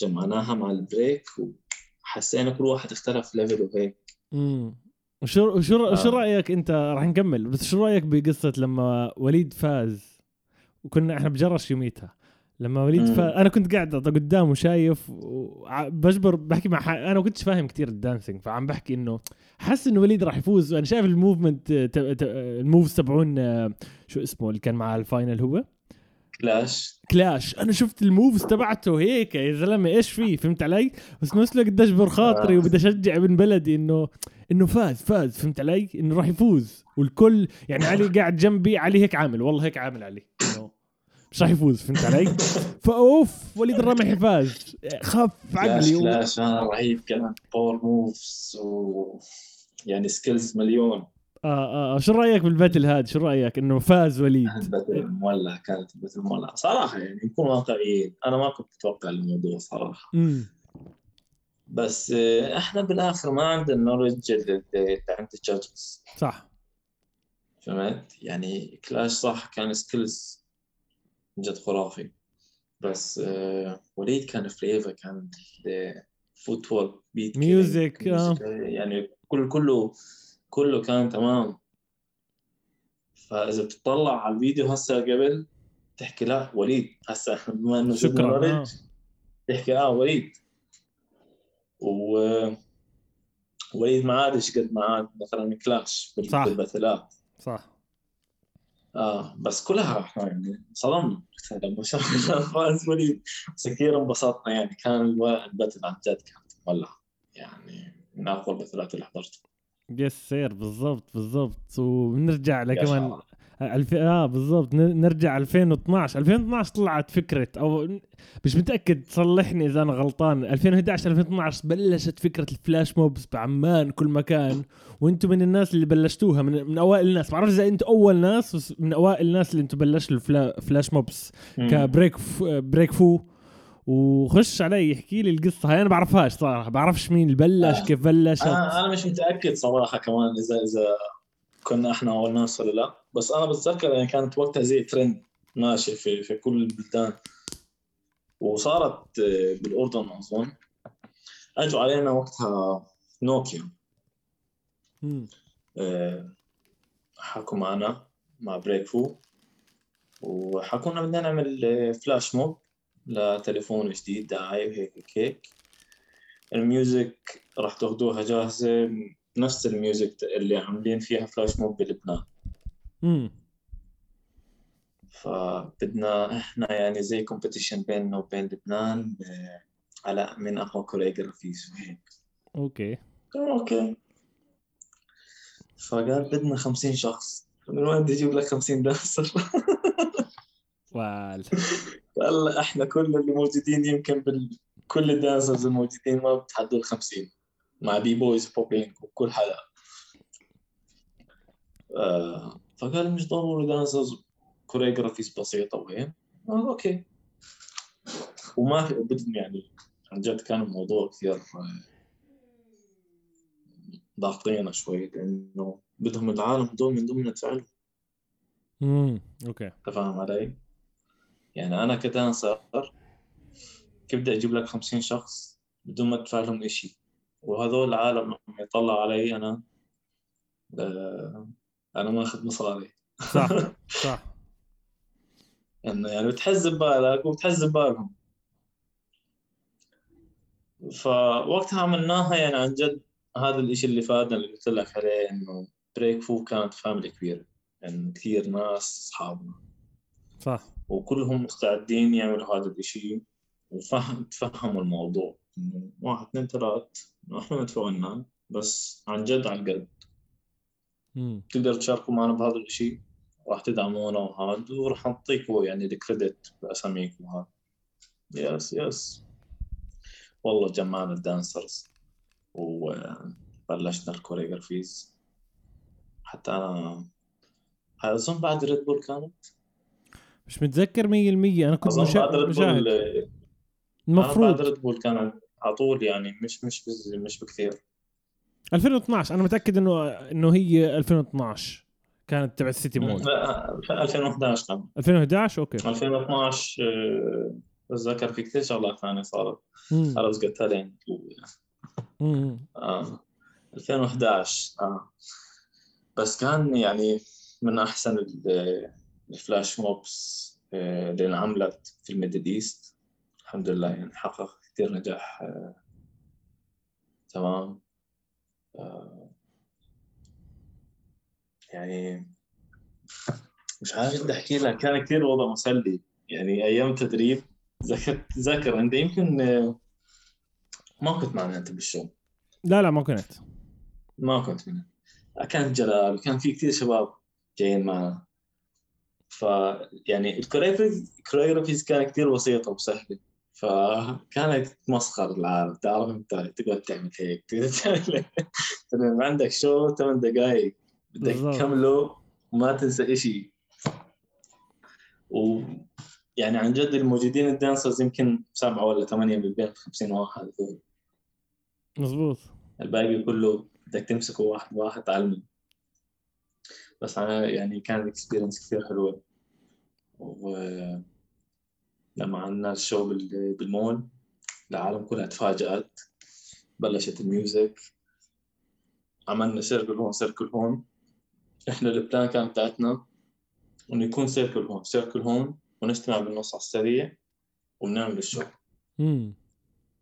جمعناها مع ال break وحسينا كل واحد اختلف level وهيك. وشو وشو شو آه. رأيك أنت؟ راح نكمل. بس شو رأيك بقصة لما وليد فاز؟ وكنا إحنا بجرش يوميتها. لما وليد فاز أنا كنت قاعد قدامه شايف بجبر بحكي مع. أنا ما كنتش فاهم كثير ال dancing فعم بحكي إنه حس إنه وليد راح يفوز. وأنا شايف ال movement ال moves تبعون آه، شو اسمه اللي كان مع ال final هو؟ كلاش. كلاش. أنا شفت ال moves تبعته هيك يا زلمة إيش فيه؟ فهمت علي؟ بس نفس الوقت بدي اجبر خاطري آه. وبدي أشجع ابن بلدي إنه إنه فاز فاز فهمت علي؟ إنه راح يفوز. والكل يعني علي قاعد جنبي علي هيك عامل والله هيك عامل علي. مش راح يفوز فهمت علي؟ [laughs] فأوف وليد الرمحي فاز. خف عقلي. فلاش آه رهيب كان power moves و يعني skills مليون. آه آه شو رأيك بال battle هذا؟ شو رأيك؟ إنه فاز وليد. [laughs] ال battle مولع كانت ال battle مولع. صراحة يعني نكون واقعيين أنا ما كنت أتوقع الموضوع صراحة. بس آه، إحنا بالآخر ما عندنا ال knowledge اللي عند ال judges صح. فهمت؟ يعني كلاش صح كان skills جد خرافي. بس آه، وليد كان flavor كان footwork beat music،. يعني كل كله كله كان تمام. فإذا بتطلع على الفيديو هسه قبل تحكي لا وليد هسه [laughs] بما انه شكرا آه. تحكي آه وليد. و وليد ما عادش قد ما عاد مثلا كلاش بال- صح. صح. آه بس كلها إحنا يعني صدمنا لما شفنا فاز وليد. بس كثير انبسطنا يعني كان ال battle عن جد كانت مولعة. يعني من اقوى الباتلات اللي حضرتها. yes sir بالضبط. بالضبط وبنرجع يا لكمان. الف... آه بالضبط. نرجع 2012 2012 طلعت فكرة أو مش متأكد صلحني إذا أنا غلطان. 2011 2012 بلشت فكرة ال flash mobs بعمان كل مكان. وأنتم من الناس اللي بلشتوها من, من أوائل الناس. بعرف إذا أنتم أول ناس بس من أوائل الناس اللي أنتم بلشوا ال fla... flash mobs ك Break ف... Break فو. وخش علي احكي لي القصة. هاي أنا بعرفهاش صراحة. بعرفش مين اللي بلش آه. كيف بلشت أنا أنا مش متأكد صراحة كمان اذا إذا كنا إحنا اول ناس ولا لا؟ بس أنا بتذكر يعني كانت وقتها زي ترند ماشي في في كل البلدان. وصارت آه، بالأردن أظن. أجوا علينا وقتها نوكيا. آه، حكوا معنا مع Break فو وحكونا بدنا نعمل آه، flash mob لتليفون جديد دعاية وهيك هيك هيك. ال music راح تاخدوها جاهزة. نفس ال music اللي عاملين فيها flash mob بلبنان. مم. فبدنا إحنا يعني زي competition بيننا وبين لبنان آه، على من أقوى choreographies وهيك. okay. okay. فقال بدنا 50 شخص. من وين بدي أجيب لك 50 dancer؟ وال قال إحنا كل اللي موجودين يمكن بال... كل ال dancers الموجودين ما بتعدوا ال 50 مع b-boys popping وكل حدا. آه فقال مش ضروري dancers choreographies بسيطة وهيك آه okay. وما بدهم يعني عن جد كان الموضوع كثير آه، ضاغطينا شوي لأنه بدهم العالم دول من ضمن فعلهم امم okay. انت فاهم علي؟ يعني أنا ك dancer كيف بدي أجيب لك 50 شخص بدون ما ادفع لهم شيء وهذول العالم لما يطلعوا علي أنا آه أنا ماخذ مصاري صح [laughs] صح. إنه يعني بتحز ببالك وبتحز ببالهم. فوقتها عملناها يعني عن جد هذا الإشي اللي فادنا اللي قلت لك عليه إنه Break فو كانت family كبيرة. يعني كثير ناس أصحابنا. صح. وكلهم مستعدين يعملوا هذا الشيء وفهم تفهموا الموضوع. واحد اثنين ثلاث. إنه إحنا مدفوعنا بس عن جد القلب امم تقدر تشاركوا معنا بهذا الشيء؟ راح تدعمونا وهذا وراح نعطيكم يعني ال credit بأساميكم وهذا yes yes والله جمعنا ال dancers وبلشنا ال choreographies حتى أنا أظن بعد Red Bull كانت. مش متذكر 100% أنا كنت مشا... مشاهد. Bull أنا بعد المفروض Red Bull كان على طول يعني مش مش مش بكثير. 2012 أنا متأكد إنه إنه هي 2012 كانت تبع ال City Mall لا 2011 كان. 2011 okay. 2012 آه، بتذكر في كثير شغلات ثانية صارت. خلص قتلين مم. آه 2011 آه. بس كان يعني من أحسن ال- ال flash mobs آه، اللي انعملت في ال Middle East. الحمد لله يعني حقق كثير نجاح آه، تمام. آه، يعني مش عارف بدي أحكي لك. كان كثير وضع مسلي. يعني أيام تدريب ذكر ذاكر انت يمكن آه، ما كنت معنا انت بال show لا لا ما كنت. ما كنت منهم كانت جلال وكان في كثير شباب جايين معنا. ف يعني ال choreographies كانت كثير بسيطه وسهله فكانت مسخر العالم. تعرف أنت تقعد تعمل هيك هيك. [laughs] عندك show ثمان دقائق بدك تكمله وما تنسى شيء و يعني عن جد الموجودين ال dancers يمكن سبعة ولا ثمانية من بين 50 واحد. مظبوط. الباقي كله بدك تمسكه واحد واحد تعلمه. بس أنا يعني كانت experience كثير حلوة. و لما عملنا ال show بالمول العالم كلها تفاجأت بلشت ال music. عملنا circle هون circle هون. إحنا ال plan كان بتاعتنا إنه يكون circle هون circle هون ونجتمع بالنص على السريع وبنعمل ال show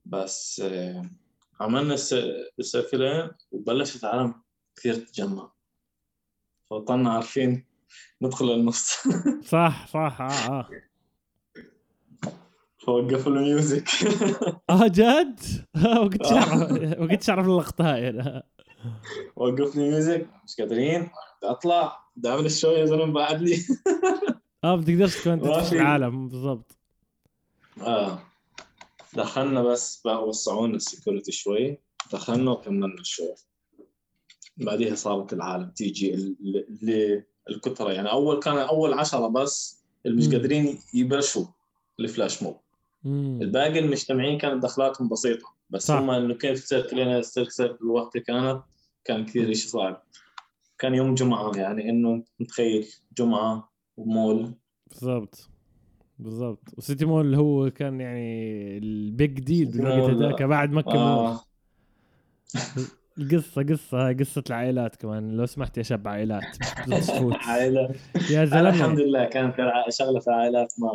بس آه، عملنا ال circle ين وبلشت العالم كثير تتجمع فضلناش عارفين ندخل النص. [laughs] صح صح آه آه. فوقفوا ال music [laughs] آه جد؟ ما كنتش اعرف ما كنتش أعرف اللقطة هاي. أنا وقف لي music مش قادرين. أطلع. أعمل ال show يا زلمه بعد لي. آه بتقدرش تكون تدخل العالم. بالضبط. آه. دخلنا بس بقى وسعونا ال security شوي. دخلنا وكملنا ال show بعديها صارت العالم. تيجي اللي الكثره يعني اول كان أول عشرة بس اللي مش قادرين يبلشوا ال flash mob الباقي المجتمعين كانت دخلاتهم بسيطة بس صح. هم إنه كيف تصير لنا circle الوقت كانت كان كثير شيء صعب. كان يوم جمعة يعني إنه متخيل جمعة ومول. بالضبط. بالضبط. وسيتي مول هو كان يعني ال big deal بالوقت هذاك بعد مكة آه. [laughs] القصة قصة هاي قصة العائلات كمان. لو سمحت يا شاب عائلات. [laughs] عائلات يا زلمة. الحمد لله كانت شغلة في عائلات ما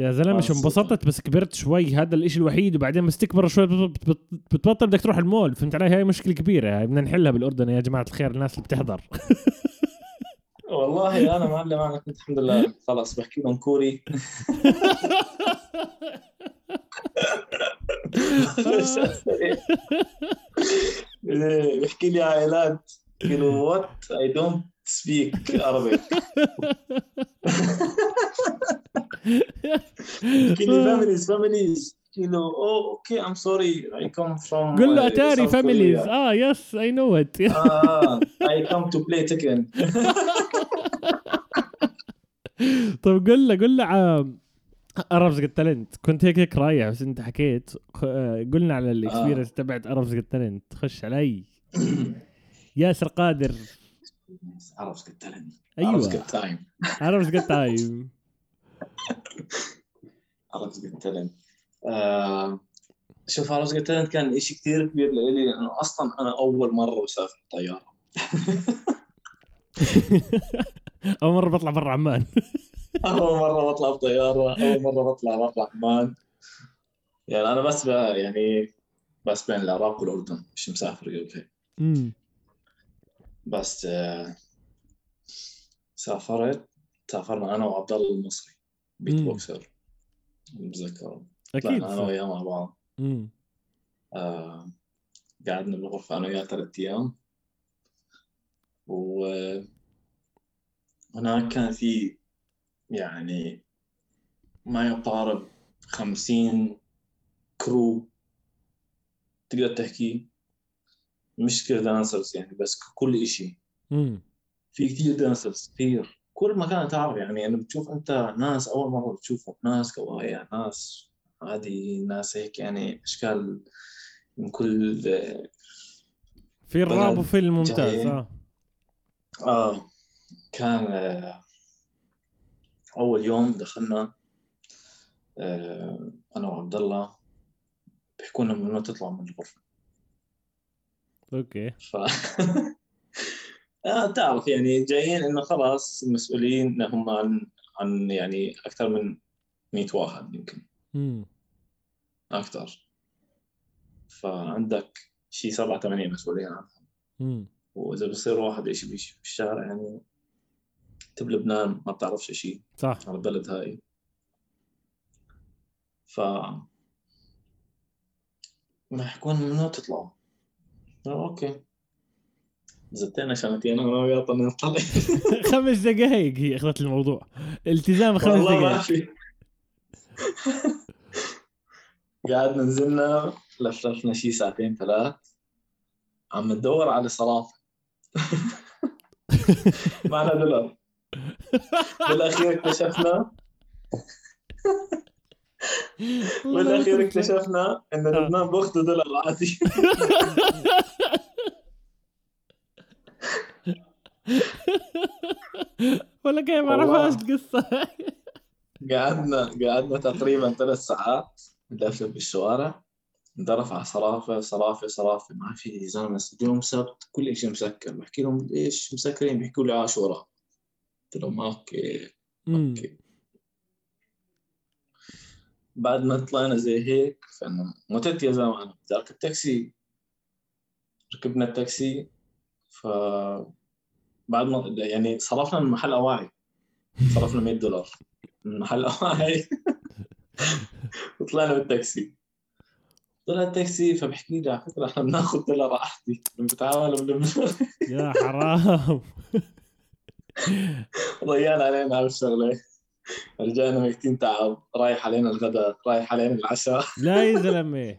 يا زلمة شو انبسطت؟ بس كبرت شوي هذا الإشي الوحيد. وبعدين بس تكبر شوي بتبطل بدك تروح المول. فهمت علي؟ هاي مشكلة كبيرة. هاي بدنا نحلها بالأردن يا جماعة الخير الناس اللي بتحضر. [laughs] والله أنا معلم أنا كنت الحمد لله. خلاص بحكي لهم كوري. [laughs] [laughs] بحكي لي عائلات. قالوا وات اي دونت سبيك Arabic كيلو فاميليز فاميليز كيلو اوه أوكي ام سوري اي كم فروم قول له اتاري فاميليز آه يس اي نو ات آه اي كم تو بلاي تكن طيب قول له قول له اربز جت تالنت كنت هيك هيك رايح بس انت حكيت آه، قلنا على الاكسبيرينس آه. تبعت اربز جت تالنت خش علي. [coughs] ياسر قادر. عرفت جت تالنت أيوه عرفت جت تايم عرفت جت تايم عرفت جت تالنت شوف عرفت جت تالنت كان شيء كثير كبير لإلي لأنه أصلا أنا أول مرة بسافر طيارة. [laughs] أول مرة بطلع برا عمان. [laughs] أول مرة بطلع بطيارة أول مرة بطلع برا عمان. يعني أنا بس يعني بس بين العراق والأردن مش مسافر قبل هيك بس آه، سافرت سافرنا أنا وعبد الله المصري beatboxer. بتذكر أكيد. أنا وياه مع بعض. آه قعدنا بالغرفة أنا وياه ثلاث أيام. و هناك كان في يعني ما يقارب خمسين crew تقدر تحكي؟ مش كثير dancers يعني بس كل إشي. في كثير دانسرز كثير كل مكان تعرف يعني أنا بتشوف أنت ناس أول مرة بتشوفهم ناس كوايا ناس عادي ناس هيك يعني أشكال من كل في الراب وفي الممتاز آه. آه. كان آه أول يوم دخلنا آه، أنا وعبد الله بيحكوا لنا ممنوع تطلعوا من الغرفة. أوكي. ف [laughs] آه تعرف يعني جايين إنه خلاص المسؤولين هم عن عن يعني أكثر من 100 واحد يمكن. امم أكثر. فعندك شيء سبعة ثمانية مسؤولين عنهم امم وإذا بصير واحد شيء في الشارع يعني انت بلبنان ما بتعرفش شيء صح. على البلد هاي. ف ما يحكون ممنوع تطلعوا أوكي. زتنا سنتين أنا وياه طلعنا نطلع خمس دقائق هي أخذت الموضوع. التزام خمس والله ما دقائق في. قعدنا نزلنا لفلفنا شي ساعتين ثلاث. عم ندور على صرافة معنا دولار بالأخير اكتشفنا. [laughs] [laughs] بالاخير اكتشفنا إن آه. لبنان باخذوا دولار عادي. [laughs] ولا كيف ما. عرفهاش القصة. قعدنا قعدنا تقريبا ثلاث ساعات نلفلف بالشوارع ندرف على صرافة صرافة صرافة ما في زلمة اليوم سبت كل شيء مسكر. بحكي لهم ليش مسكرين؟ بيحكوا لي عاشوراء قلت لهم okay. okay. بعد ما طلعنا زي هيك فانا متت يا زلمة أنا بدي اركب تاكسي ركبنا التاكسي ف بعد ما يعني صرفنا من محل أواعي. صرفنا 100 دولار. من محل [laughs] أواعي. وطلعنا بالتاكسي. طلع التاكسي فبحكي لي على فكرة إحنا بناخذ دولار راحتي بنتعامل يا حرام. [laughs] ضيعنا علينا على الشغلة. رجعنا ميتين تعب. رايح علينا الغداء رايح علينا العشاء. لا يا زلمة.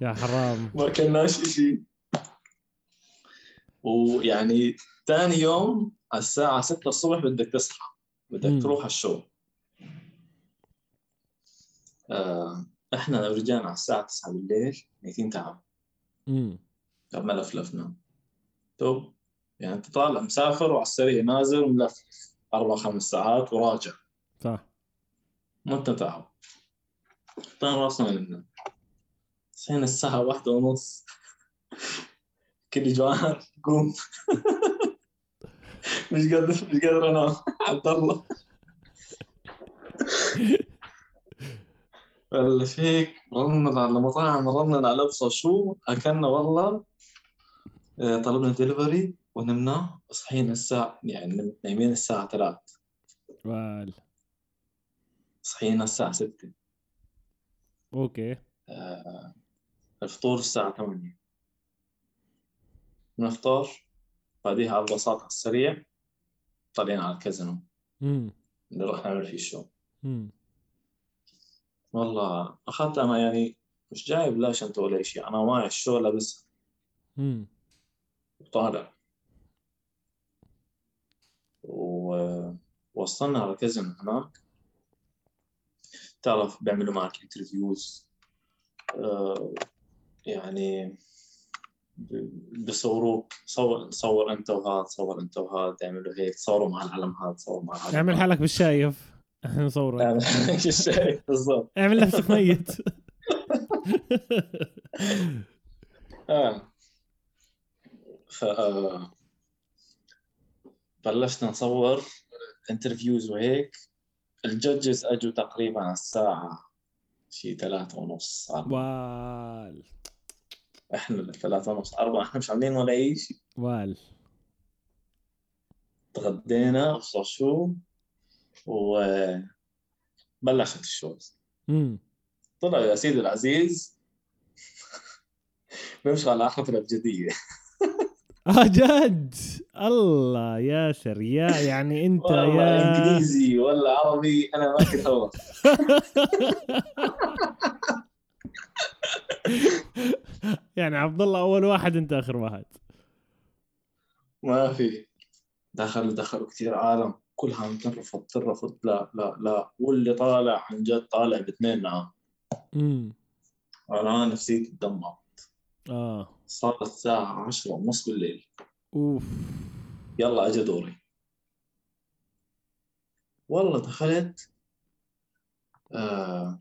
يا حرام. ما كناش شيء ويعني ثاني يوم على الساعة 6 الصبح بدك تصحى. بدك تروح على الشغل. آه إحنا لو رجعنا على الساعة 9 بالليل ميتين تعب. أمم. قبل ما لفلفنا. طب يعني انت طالع مسافر وعلى السريع نازل وملفلف أربع خمس ساعات وراجع. صح. ما أنت تعب. طيب راسنا نمنا صحينا الساعة واحدة ونص. كل جوعان قوم. [laughs] مش قادر مش قادر انام عبد الله. بلش هيك رننا على مطاعم رننا على ابصر شو أكلنا والله. آه، طلبنا دليفري ونمنا صحينا الساعة يعني نايمين الساعة 3 وال. صحينا الساعة 6 okay. آه، الفطور الساعة 8 نفطر بعديها على البساطة على السريع طالعين على الكازينو. راح نعمل فيه أمم. والله أخذت أنا يعني مش جايب لا شنطة ولا شيء أنا معي الشو لابس أمم. وطالع ووصلنا على الكازينو هناك تعرف بيعملوا معك interviews آه، يعني بصوروك صور صور أنت وهذا صور أنت وهذا يعملوا هيك صوروا مع العلم هذا صوروا مع العلم اعمل. حالك بالشايف. [laughs] إحنا نصورك اعمل هيك الشيء بالضبط. اعمل نفسك ميت. [laughs] آه. ف آه، بلشنا نصور interviews وهيك. ال judges أجوا تقريبا على الساعة شي ثلاثة ونص. أربعة. وال. إحنا ثلاثة ونص. أربعة. إحنا مش عاملين ولا أي شيء وال. تغدينا أبصر شو وبلشت الشوز. طلع يا سيدي العزيز. [laughs] بيمشي على آخرة الأبجدية [laughs] آه جد. الله ياسر. يا يعني أنت يا إنجليزي ولا عربي أنا ما كنت [laughs] يعني عبد الله أول واحد أنت آخر واحد. ما في. دخل دخلوا كثير عالم. كلها عم ترفض ترفض لا لا لا. واللي طالع عن جد طالع باثنين معاه امم أنا نفسيتي تدمر. آه. صارت الساعة عشرة ونص بالليل. أوف. يلا اجى دوري. والله دخلت آه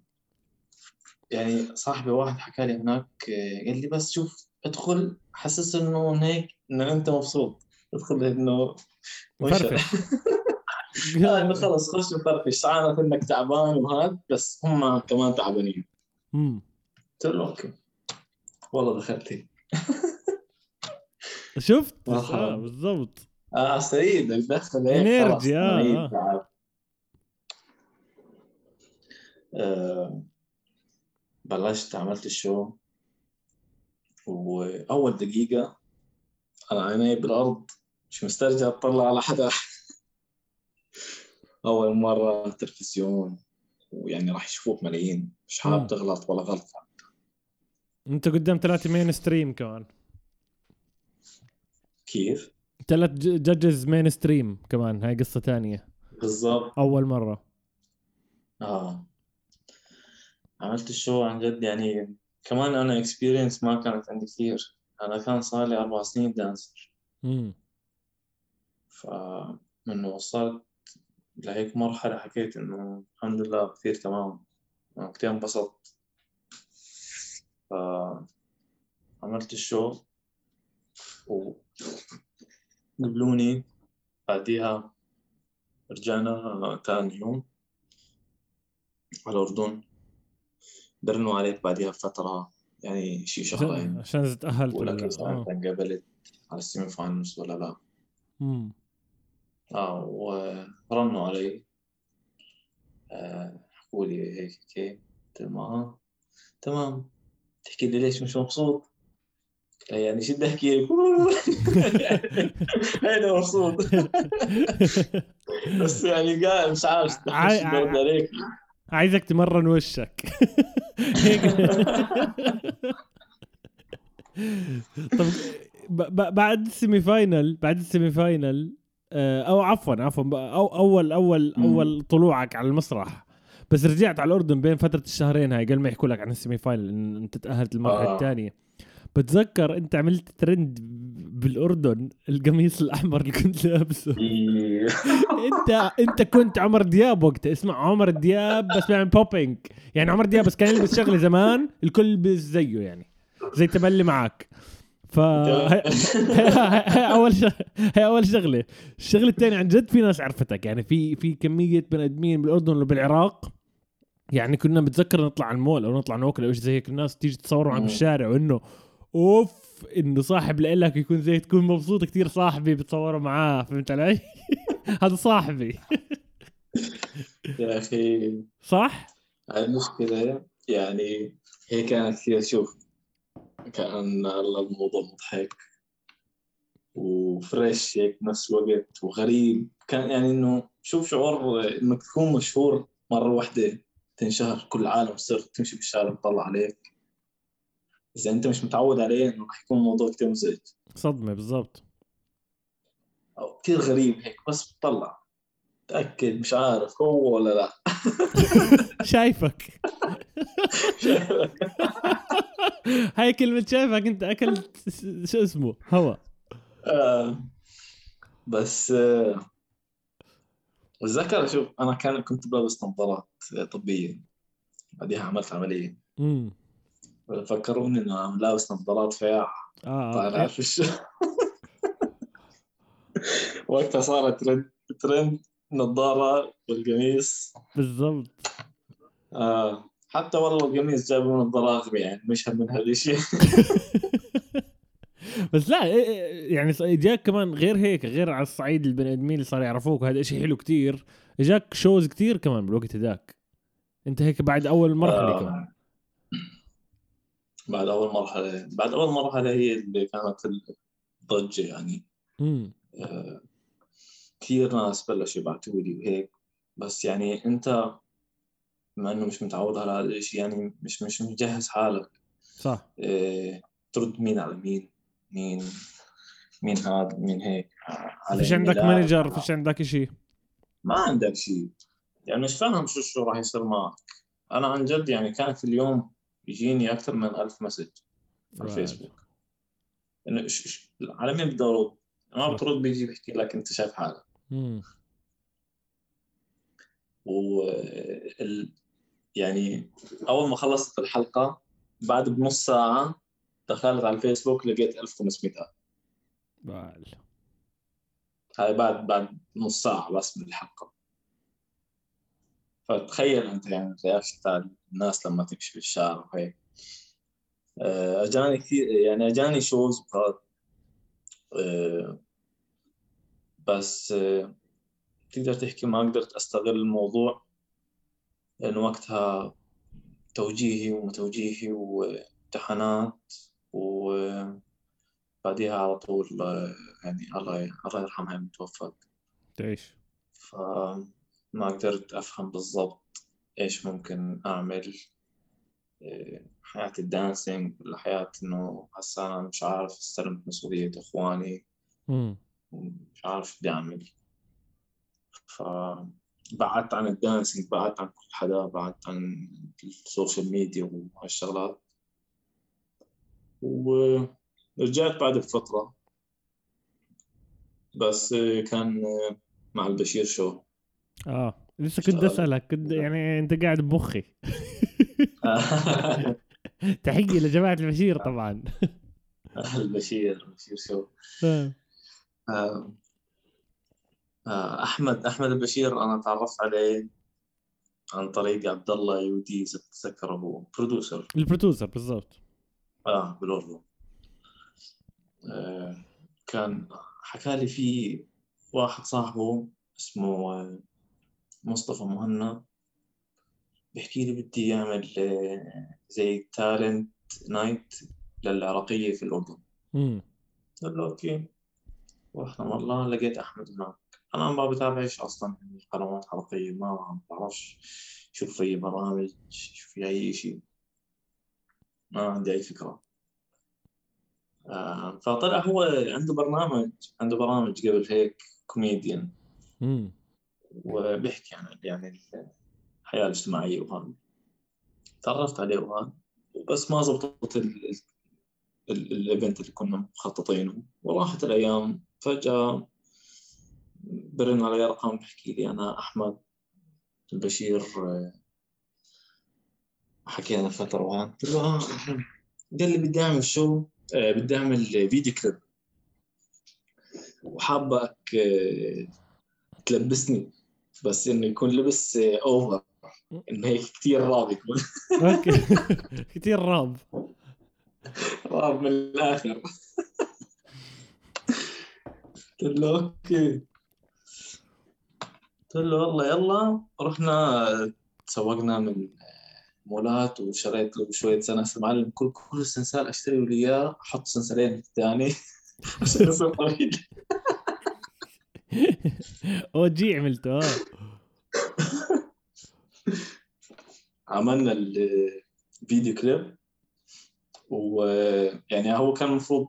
يعني صاحبي واحد حكى لي هناك آه، قال لي بس شوف ادخل حسس إنه هيك إنه أنت مبسوط. ادخل إنه [laughs] مفرفش. [laughs] آه، إنه خلص خش مفرفش. عارف انك تعبان وهذا بس هم كمان تعبانين. قلت له okay. والله دخلت شفت. آه بالضبط. آه سعيد الدخل خلاص، آه، آه. آه، بلشت عملت ال show وأول دقيقة أنا عيني بالأرض مش مسترجع اطلع على حدا [laughs] أول مرة تلفزيون ويعني راح يشوفوك ملايين. مش حابب. تغلط ولا غلطة. انت قدام ثلاثة mainstream كمان. كيف؟ ثلاث judges mainstream كمان هاي قصة تانية بالضبط. أول مرة. آه. عملت ال show عن جد يعني كمان أنا experience ما كانت عندي كثير. أنا كان صار لي أربع سنين dancer امم فمن وصلت لهيك مرحلة حكيت إنه الحمد لله كثير تمام. أنا كثير انبسطت. فعملت ال show وقبلوني بعديها رجعنا تاني يوم على الأردن. بيرنوا عليك بعديها بفترة يعني شي شهرين. عشان تأهلت ولا لا أنت انقبلت على ال semi-finals ولا لا. امم آه ورنوا علي. آه، حكوا لي هيك هيك. قلت لهم آه تمام. تحكي لي ليش مش مبسوط؟ يعني شو بدي أحكي [laughs] لك؟ أنا مبسوط بس يعني قاعد مش عارف برد عليك عايزك تمرن وشك [laughs] طب بعد ال semi-final بعد ال semi-final آه، أو عفوا عفوا أو اول اول. أول طلوعك على المسرح بس رجعت على الأردن بين فترة الشهرين هاي قبل ما يحكوا لك عن ال semi-final إن أنت تأهلت المرحله آه. الثانية بتذكر أنت عملت ترند بالأردن القميص الأحمر اللي كنت لابسه؟ [laughs] إيه. أنت أنت كنت عمر دياب وقتها. اسمع عمر دياب بس بيعمل popping يعني عمر دياب بس كان يلبس شغلة زمان الكل يلبس زيه يعني زي تملي معك ف هي هي أول شغله هي أول شغلة. الشغلة الثانية عن جد في ناس عرفتك. يعني في في كمية بني آدمين بالأردن وبالعراق يعني كنا بتذكر نطلع على المول أو نطلع ناكل أو شيء زي هيك الناس تيجي تصور معك مم. بالشارع وإنه أوف إنه صاحب لك يكون زي تكون مبسوط كثير صاحبي بتصوروا معاه فهمت علي؟ [laughs] هذا صاحبي [laughs] يا أخي صح؟ المشكلة يعني هي كانت كثير شوف كان الموضوع مضحك وفريش هيك بنفس الوقت وغريب كان يعني إنه شوف شعور إنك تكون مشهور مرة واحدة تنشهر كل العالم صرت تمشي بالشارع تطلع عليك. إذا أنت مش متعود عليه إنه رح يكون الموضوع كتير مزعج. صدمة بالضبط. أو كتير غريب هيك بس بتطلع تأكد مش عارف هو ولا لا. [laughs] شايفك. [laughs] هاي كلمة شايفك أنت أكلت شو اسمه؟ هوا. آه، بس آه، بتذكر شوف أنا كان كنت بلبس نظارات طبية. بعديها عملت عملية. امم فكروني إنه عم لابس نظارات فياع آه طالع آه. في الشارع [laughs] وقتها صارت ترند ترند نظارة والقميص بالضبط. آه حتى والله القميص جابوا نظارة اغبى يعني مش هم من هذا الشيء. [laughs] بس لا إيه- إيه، يعني اجاك كمان غير هيك غير على الصعيد البني آدمين اللي صار يعرفوك وهذا شيء حلو كتير. اجاك شوز كتير كمان بالوقت هذاك أنت هيك بعد أول مرحلة آه. كمان. بعد أول مرحلة بعد أول مرحلة هي اللي كانت الضجة يعني. امم آه، كثير ناس بلشوا يبعتوا لي وهيك. بس يعني أنت بما إنه مش متعود على هذا الشيء يعني مش مش مجهز حالك. صح. آه، ترد مين على مين؟ مين مين هذا مين هيك. فيش عندك. manager فيش عندك شيء ما عندك شيء يعني مش فاهم شو شو راح يصير معك. أنا عن جد يعني كان في اليوم يجيني أكثر من ألف message على الفيسبوك إنه على مين بدي أرد؟ ما بترد بيجي بيحكي لك أنت شايف حالك. و ال... يعني أول ما خلصت الحلقة بعد بنص ساعة دخلت على الفيسبوك لقيت 1500 بال. هاي بعد بعد نص ساعة بس من الحلقة فتخيل أنت يعني ال reaction تاع الناس لما تمشي في الشارع وهيك. آه، أجاني كثير يعني أجاني shows آه، بس آه، تقدر تحكي ما قدرت أستغل الموضوع لأنه وقتها توجيهي وما توجيهي وامتحانات وبعديها على طول يعني الله الله يرحمها متوفت تعيش. فما قدرت أفهم بالضبط إيش ممكن أعمل آه، حياة الدانسينج ولا حياة إنه هسا أنا مش عارف استلمت مسؤولية إخواني. مش عارف بدي أعمل. فبعدت عن ال dancing بعدت عن كل حدا بعدت عن ال social media وهالشغلات. ورجعت بعد بفترة. بس كان مع البشير show. آه لسه كنت. أسألك كنت يعني أنت قاعد بمخي. [laughs] تحية لجماعة البشير طبعا. [laughs] البشير البشير شو. آه. آه، آه، أحمد أحمد البشير أنا تعرفت عليه عن طريق عبد الله يودي إذا بتتذكر هو برودوسر البرودوسر بالضبط. آه بالأردن. آه كان حكى لي في واحد صاحبه اسمه آه، مصطفى مهنا. بيحكي لي بدي يعمل آه، زي تالنت night للعراقية في الأردن. قلت له okay. رحنا والله لقيت أحمد هناك. أنا ما بتابعش أصلا قنوات عربيه ما بعرفش شوف في برامج شوف في أي شيء. ما عندي أي فكرة. آه فطلع هو عنده برنامج عنده برامج قبل هيك كوميديان. وبيحكي عن يعني الحياة الاجتماعية وهذا. تعرفت عليه وهذا. بس ما زبطت ال- ال- ال- ال event اللي كنا مخططينه. وراحت الأيام فجأة برن علي رقم بحكي لي أنا أحمد البشير آه، حكينا فتره وهذا. قلت له آه قال لي بدي أعمل show آه، بدي أعمل video clip وحابك آه، تلبسني. بس إنه يكون لبس آه، over إنه هيك كثير راب يكون. okay. [laughs] كثير راب راب من الآخر. قلت له أوكي. قلت له والله يلا. رحنا تسوقنا من مولات وشريت له شوية سناسل معلم كل كل سنسال أشتري له اياه أحط سنسالين الثاني [laughs] عشان يصير طويل أو جي عملته آه. [laughs] عملنا الفيديو كليب. ويعني هو كان المفروض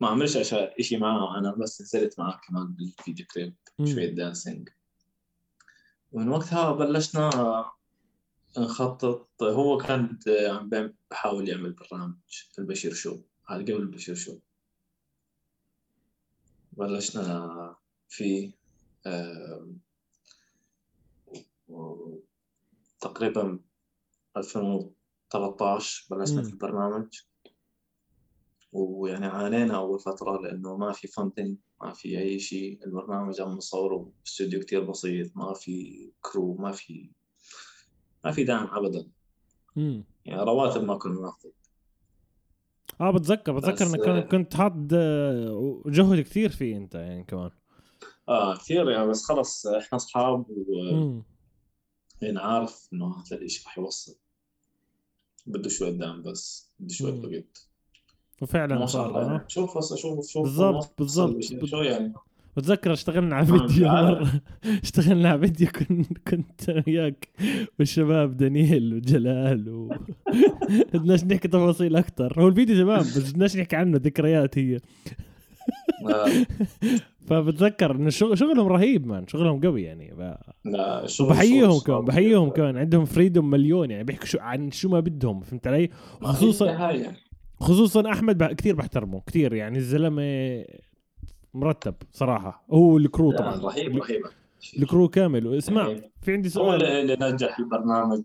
ما عملش عشان شيء معاه أنا بس نزلت معاه كمان بالفيديو كليب. مم. شوية dancing ومن وقتها بلشنا نخطط. هو كان عم بحاول يعمل برنامج البشير show؟ هذا قبل البشير show. بلشنا فيه تقريبا 2013 بلشنا. في البرنامج. ويعني عانينا أول فترة لأنه ما في funding ما في أي شيء. البرنامج عم نصوره استوديو كتير بسيط ما في crew ما في ما في دعم أبدا مم. يعني رواتب ما كنا ناخذ آه بتذكر بتذكر إنك آه، كنت- كنت حاط آه، جهد كثير فيه أنت يعني كمان آه كثير يعني بس خلص إحنا أصحاب مم. وأنا عارف إنه هذا الإشي رح يوصل بده شوية دعم بس بده شوية. وقت وفعلا ما شاء الله آه. يعني. شوف هسه شوف شوف بالضبط، بالضبط. شو يعني بتذكر [laughs] اشتغلنا على فيديو اشتغلنا على فيديو كنت كنت أنا وياك. والشباب دانييل وجلال و [laughs] بدناش نحكي تفاصيل أكثر هو الفيديو تمام بس بدناش نحكي عنه ذكريات هي. [laughs] فبتذكر إنه شغل شغلهم رهيب مان شغلهم قوي يعني. وبحييهم شغل كمان. بحييهم كمان. عندهم فريدوم مليون يعني بيحكوا شو عن شو ما بدهم فهمت علي؟ خصوصا. خصوصا أحمد كثير بحترمه كثير يعني. الزلمة مرتب صراحة. هو الكرو طبعا. رهيب رهيب. الكرو كامل. واسمع في عندي هو سؤال. اللي اللي نجح البرنامج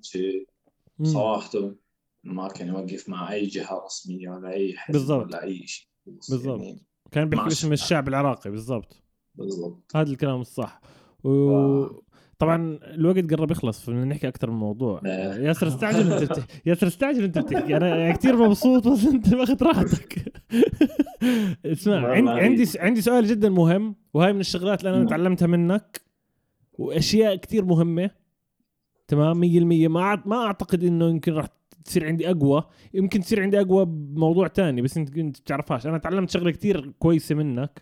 مم. صراحته ما كان يوقف مع أي جهة رسمية ولا أي حزب بالضبط. ولا أي شيء. بالضبط. يعني كان بيحكي باسم الشعب. الشعب العراقي بالضبط. بالضبط. هذا الكلام الصح. و... آه. طبعا الوقت قرب يخلص فبدنا نحكي أكثر من موضوع. ياسر استعجل أنت بتحكي [laughs] ياسر استعجل أنت بتحكي. أنا كثير مبسوط بس أنت ماخذ راحتك. [laughs] اسمع عندي. عندي سؤال جدا مهم وهاي من الشغلات اللي أنا مم. تعلمتها منك وأشياء كثير مهمة. تمام؟ 100% ما ما أعتقد إنه يمكن راح تصير عندي أقوى. يمكن تصير عندي أقوى بموضوع تاني بس انت أنت بتعرفهاش أنا تعلمت شغلة كتير كويسة منك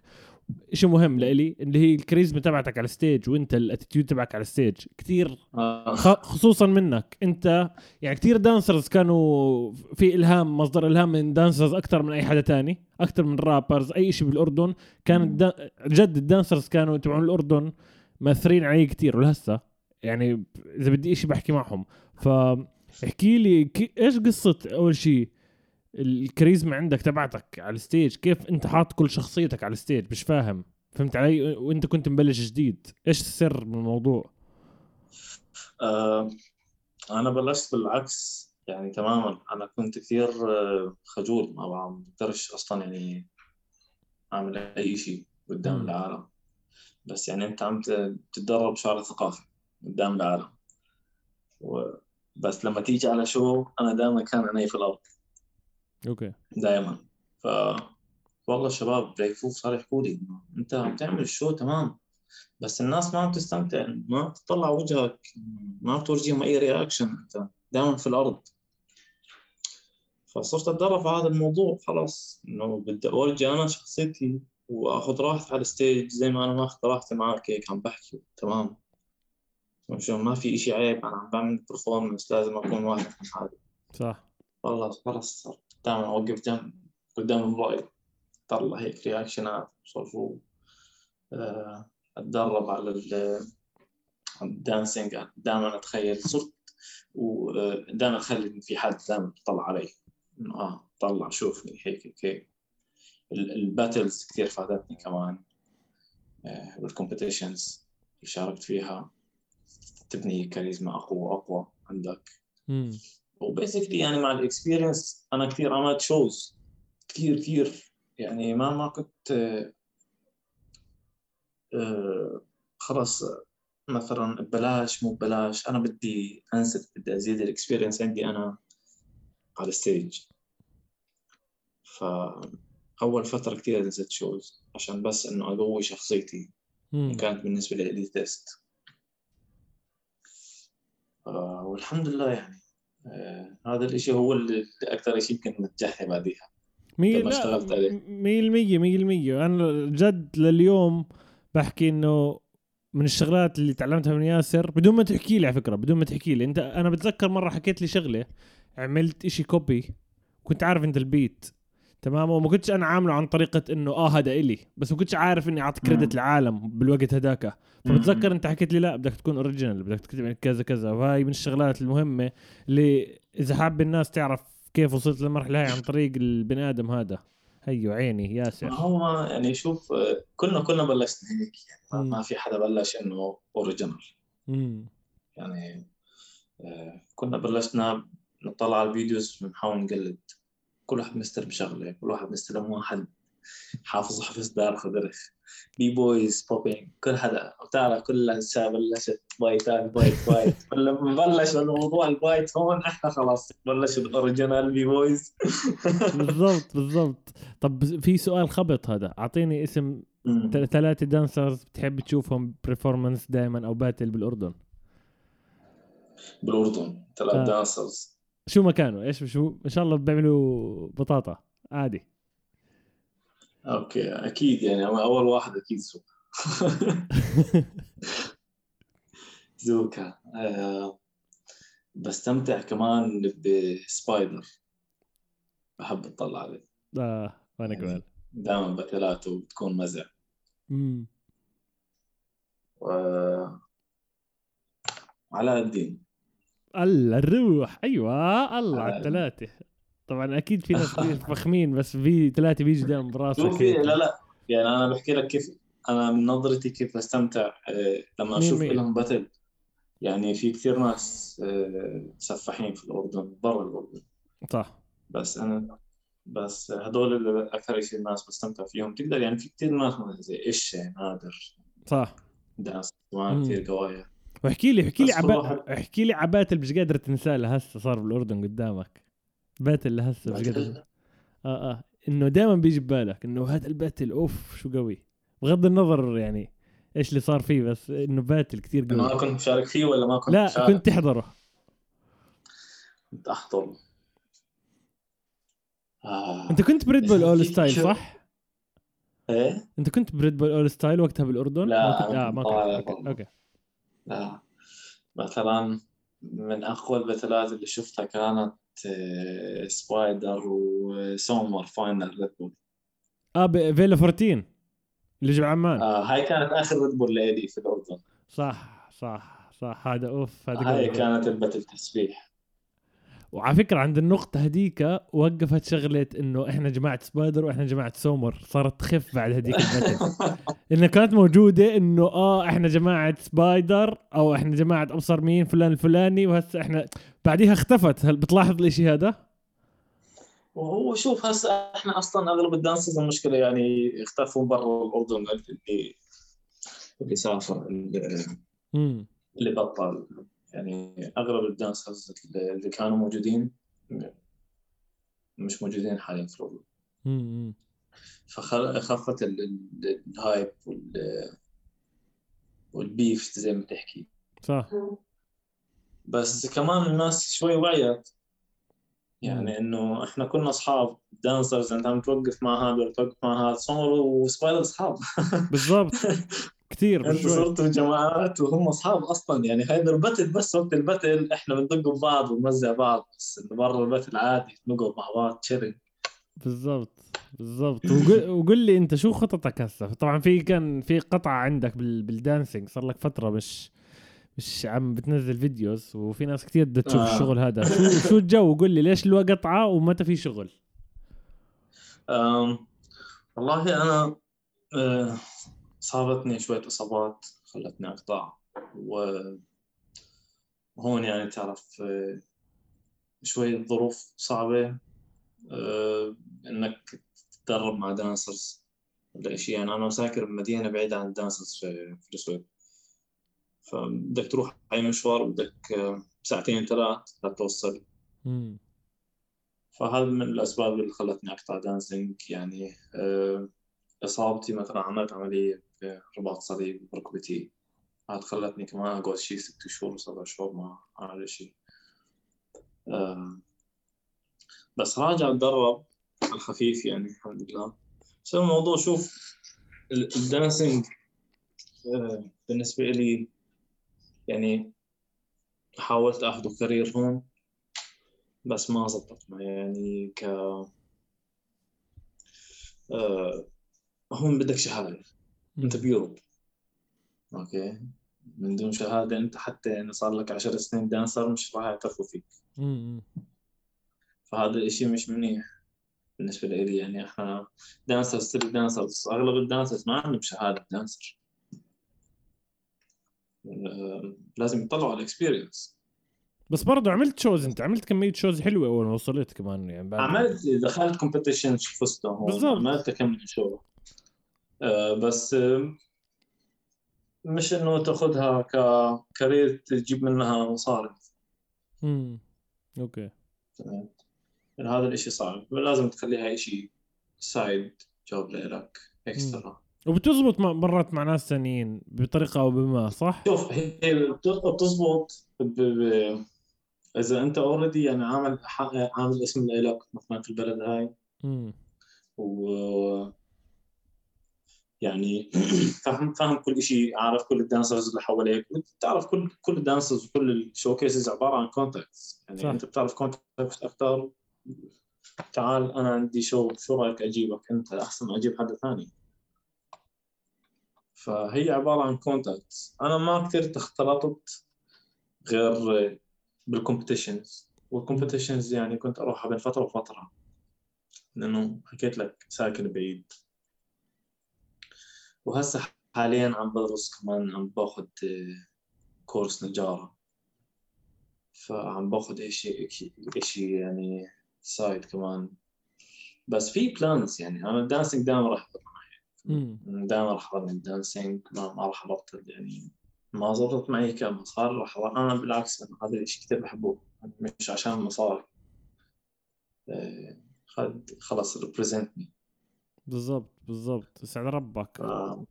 شيء مهم لإلي اللي هي الكاريزما تبعتك على ال stage وأنت ال attitude تبعك على ال stage كتير آه. خصوصا منك أنت يعني كتير dancers كانوا في إلهام مصدر إلهام من dancers أكثر من أي حدا تاني أكثر من rappers أي شيء بالأردن كان. جد ال dancers كانوا تبعون الأردن مأثرين علي كتير ولهسه يعني إذا بدي شيء بحكي معهم فاحكي لي. إيش قصة أول شيء الكاريزما عندك تبعتك على ال stage كيف أنت حاط كل شخصيتك على ال stage؟ مش فاهم. فهمت علي؟ وأنت كنت مبلش جديد. إيش السر من الموضوع؟ آه، أنا بلشت بالعكس. يعني تماما. أنا كنت كثير آه، خجول ما بقدرش أصلا يعني أعمل أي شيء قدام مم. العالم. بس يعني أنت عم تتدرب مش عارف في قدام العالم. و... بس لما تيجي على show أنا دائما كان عيني في الأرض. أوكي. دائما ف والله الشباب break صار يحكوا لي أنت عم تعمل ال show تمام بس الناس ما عم تستمتع ما بتطلع وجهك ما بتورجيهم أي reaction أنت دائما في الأرض. فصرت أتدرب على هذا الموضوع خلاص إنه بدي أورجي أنا شخصيتي وآخذ راحتي على ال stage زي ما أنا ماخذ راحتي معك هيك عم بحكي تمام. شو ما في إشي عيب أنا عم بعمل performance لازم أكون واحد من حالي صح. والله خلص صرت دائما أوقف جنب قدام الموبايل طلع هيك reaction ات صرفوا آه، أتدرب على ال- ال dancing. دائما أتخيل صرت ودائما أخلي إن في حد دائما يطلع علي إنه آه طلع شوفني هيك هيك. هيك ال- ال battles كثير فادتني كمان آه، وال competitions اللي شاركت فيها تبني كاريزما أقوى وأقوى عندك. و basically يعني مع ال experience أنا كثير عملت shows كثير كثير يعني ما ما كنت آه، خلص مثلا ببلاش مو ببلاش. أنا بدي انزل بدي أزيد ال experience عندي أنا على ال stage فاول فترة كثير نزلت shows عشان بس إنه أقوي شخصيتي. امم كانت بالنسبة لي test آه والحمد لله يعني هذا الإشي هو اللي أكثر شيء يمكن نجحني بعديها. مية اشتغلت عليه. مية المية مية المية. أنا جد لليوم بحكي إنه من الشغلات اللي تعلمتها من ياسر بدون ما تحكي لي على فكرة بدون ما تحكي لي. أنت أنا بتذكر مرة حكيت لي شغلة عملت إشي copy كنت عارف أنت ال beat تمام؟ وما كنتش أنا عامله عن طريقة إنه آه هذا إلي بس ما كنتش عارف إني أعطي credit. العالم بالوقت هذاك. فبتذكر أنت حكيت لي لا بدك تكون original بدك تكتب كذا كذا. وهاي من الشغلات المهمة اللي إذا حاب الناس تعرف كيف وصلت للمرحلة هاي عن طريق البني آدم هذا. هيو عيني ما ياسر هو يعني شوف كلنا كلنا بلشنا هيك يعني. ما-. ما في حدا بلش إنه اوريجينال امم يعني آه، كنا بلشنا نطلع على الفيديوز بنحاول نقلد. كل واحد مستلم شغلة كل واحد مستلم واحد. حافظ حفظ دار خضرخ بي بويز بوبينج كل حدا بتعرف كلها هسه بلشت. بايتات بايت بايت لما بلش الموضوع البايت هون. إحنا خلاص بلش الأوريجينال بي بويز. بالضبط بالضبط. طب في سؤال خبط هذا. أعطيني اسم ثلاثة dancers بتحب تشوفهم performance دائما أو battle بالأردن. بالأردن. ثلاث آه. dancers شو ما كانوا إيش شو؟ إن شاء الله بيعملوا بطاطا. عادي. أوكي أكيد يعني اول واحد أكيد زوكا زوكا [laughs] آه، بستمتع كمان بسبايدر. بحب أطلع عليه. آه وأنا يعني كمان. دائما بتلاته بتكون مزع. امم و علاء الدين. الله الروح. أيوه الله على آه. الثلاثة. طبعا أكيد في ناس [laughs] فخمين بس في ثلاثة بيجوا دائما براسك شوفي. لا لا. يعني أنا بحكي لك كيف أنا من نظرتي كيف بستمتع آه، لما أشوف؟ لهم باتل. يعني في كثير ناس آه، سفاحين في الأردن برا الأردن. صح. بس أنا بس هدول اللي أكثر شيء الناس بستمتع فيهم. تقدر يعني في كثير ناس زي إيش نادر صح. ناس. كمان كثير قوايا واحكي لي احكي لي بس كل عبا... واحد- احكي لي عبات اللي مش قادر تنساه لهسه صار بالأردن قدامك. باتل لهسه مش قادر آه آه. إنه دائما بيجي ببالك إنه هذا الباتل أوف شو قوي؟ بغض النظر يعني إيش اللي صار فيه بس إنه battle كثير ما قوي. كنت مشارك فيه ولا ما كنت لا مشارك؟ كنت تحضره. كنت أحضر. آه. أنت كنت ب Red Bull all style صح؟ إيه؟ أنت كنت ب Red Bull all style وقتها بالأردن؟ لا، ما كنت آه ما كنت. برضه. أوكي. لا. مثلا من أقوى ال battle ات اللي شفتها كانت آه، سبايدر وسومر final Red Bull آه فيلا 14 اللي بجبل عمان. آه هاي كانت آخر Red Bull لإلي في الأردن. صح صح صح. هذا off هذا هاي. كانت ال battle تسبيح. وعلى فكرة عند النقطة هذيك وقفت شغلة إنه إحنا جماعة سبايدر وإحنا جماعة سومر صارت تخف بعد هذيك ال battle [laughs] إنه كانت موجودة إنه آه إحنا جماعة سبايدر أو إحنا جماعة أبصر مين فلان الفلاني وهسه إحنا بعديها اختفت. هل بتلاحظ الإشي هذا؟ وهو شوف هسه إحنا أصلا أغلب ال dancers المشكلة يعني اختفوا برا الأردن اللي اللي سافر اللي اللي بطل. يعني أغلب ال dancers اللي كانوا موجودين مش موجودين حاليا في امم فخفت ال- ال- ال hype وال وال beef زي ما تحكي. صح. بس كمان الناس شوي وعيت. يعني إنه إحنا كنا أصحاب dancers أنت عم توقف مع هذا ولا توقف مع هذا صاروا وسبايدر أصحاب. بالضبط. [laughs] كثير انت صرتوا جماعات وهم أصحاب أصلا. يعني هيدا ال battle بس وقت ال battle إحنا بندق ببعض ونمزع بعض بس إنه برا ال battle عادي نقعد مع بعض chilling بالضبط بالضبط. وقل, وقل لي أنت شو خططك هسه؟ طبعا في كان في قطعه عندك بال... بال dancing صار لك فترة مش مش عم بتنزل videos وفي ناس كثير بدها تشوف آه. الشغل هذا. شو شو الجو؟ قل لي ليش الوقت قطعة ومتى في شغل؟ أم، والله أنا أه، صابتني شوية إصابات خلتني أقطع وهون يعني تعرف أه، شوية ظروف صعبة أه، إنك تتدرب مع dancers ولا شيء يعني أنا ساكن بمدينة بعيدة عن ال dancers في السويد فبدك تروح أي مشوار بدك أه، ساعتين ثلاث لتوصل فهذا من الأسباب اللي خلتني أقطع دانسينج يعني آه، إصابتي مثلا عملت عملية في رباط صليب بركبتي. هاد خلتني كمان أقعد شي ست شهور سبع شهور ما أعمل شيء آه، بس راجع أتدرب الخفيف يعني الحمد لله. بس الموضوع شوف ال- ال dancing آه، بالنسبة لي يعني حاولت أخذه career هون بس ما زبط معي يعني ك آه، هون بدك شهادة. أنت ب Europe okay. من دون شهادة أنت حتى يعني صار لك عشر سنين dancer مش راح يعترفوا فيك. فهذا الإشي مش منيح بالنسبة لي يعني إحنا dancer street dancers أغلب ال dancers ما عندهم شهادة dancer لازم يطلعوا على ال experience بس برضه عملت shows أنت عملت كمية shows حلوة اول ما وصلت كمان يعني بعد. عملت دخلت competition فزت هون. بالضبط. عملت كم من show بس آه مش إنه تاخذها ك career تجيب منها مصاري. امم okay. تمام. يعني هذا الإشي صعب. لازم تخليها إشي side job لك extra وبتزبط مرات مع ناس ثانيين بطريقة أو بما صح؟ شوف هي بتزبط تزبط ب... ب... إذا أنت already يعني عامل عامل اسم لك مثلا في البلد هاي. امم و يعني [clears throat] فاهم فاهم كل شيء عارف كل ال dancers اللي حواليك. بتعرف كل كل ال dancers وكل ال showcases عبارة عن contacts يعني صح. أنت بتعرف contact أكثر تعال أنا عندي show شو رأيك أجيبك؟ أنت أحسن أجيب حدا ثاني. فهي عبارة عن contacts أنا ما كثير اختلطت غير بال competitions وال competitions يعني كنت أروحها بين فترة وفترة. لأنه حكيت لك ساكن بعيد. وهسه حاليا عم بدرس كمان عم باخذ آه، course نجارة. فعم باخذ إشي إشي يعني side كمان. بس في plans يعني. أنا ال dancing دائما راح امم معي. دائما راح اضل ال dancing ما, راح أبطل يعني. ما زبطت معي كمصاري راح أنا بالعكس أنا هذا الشيء كثير بحبه. مش عشان مصاري. آه، خلص represent me بالضبط بالضبط. يسعد ربك. آه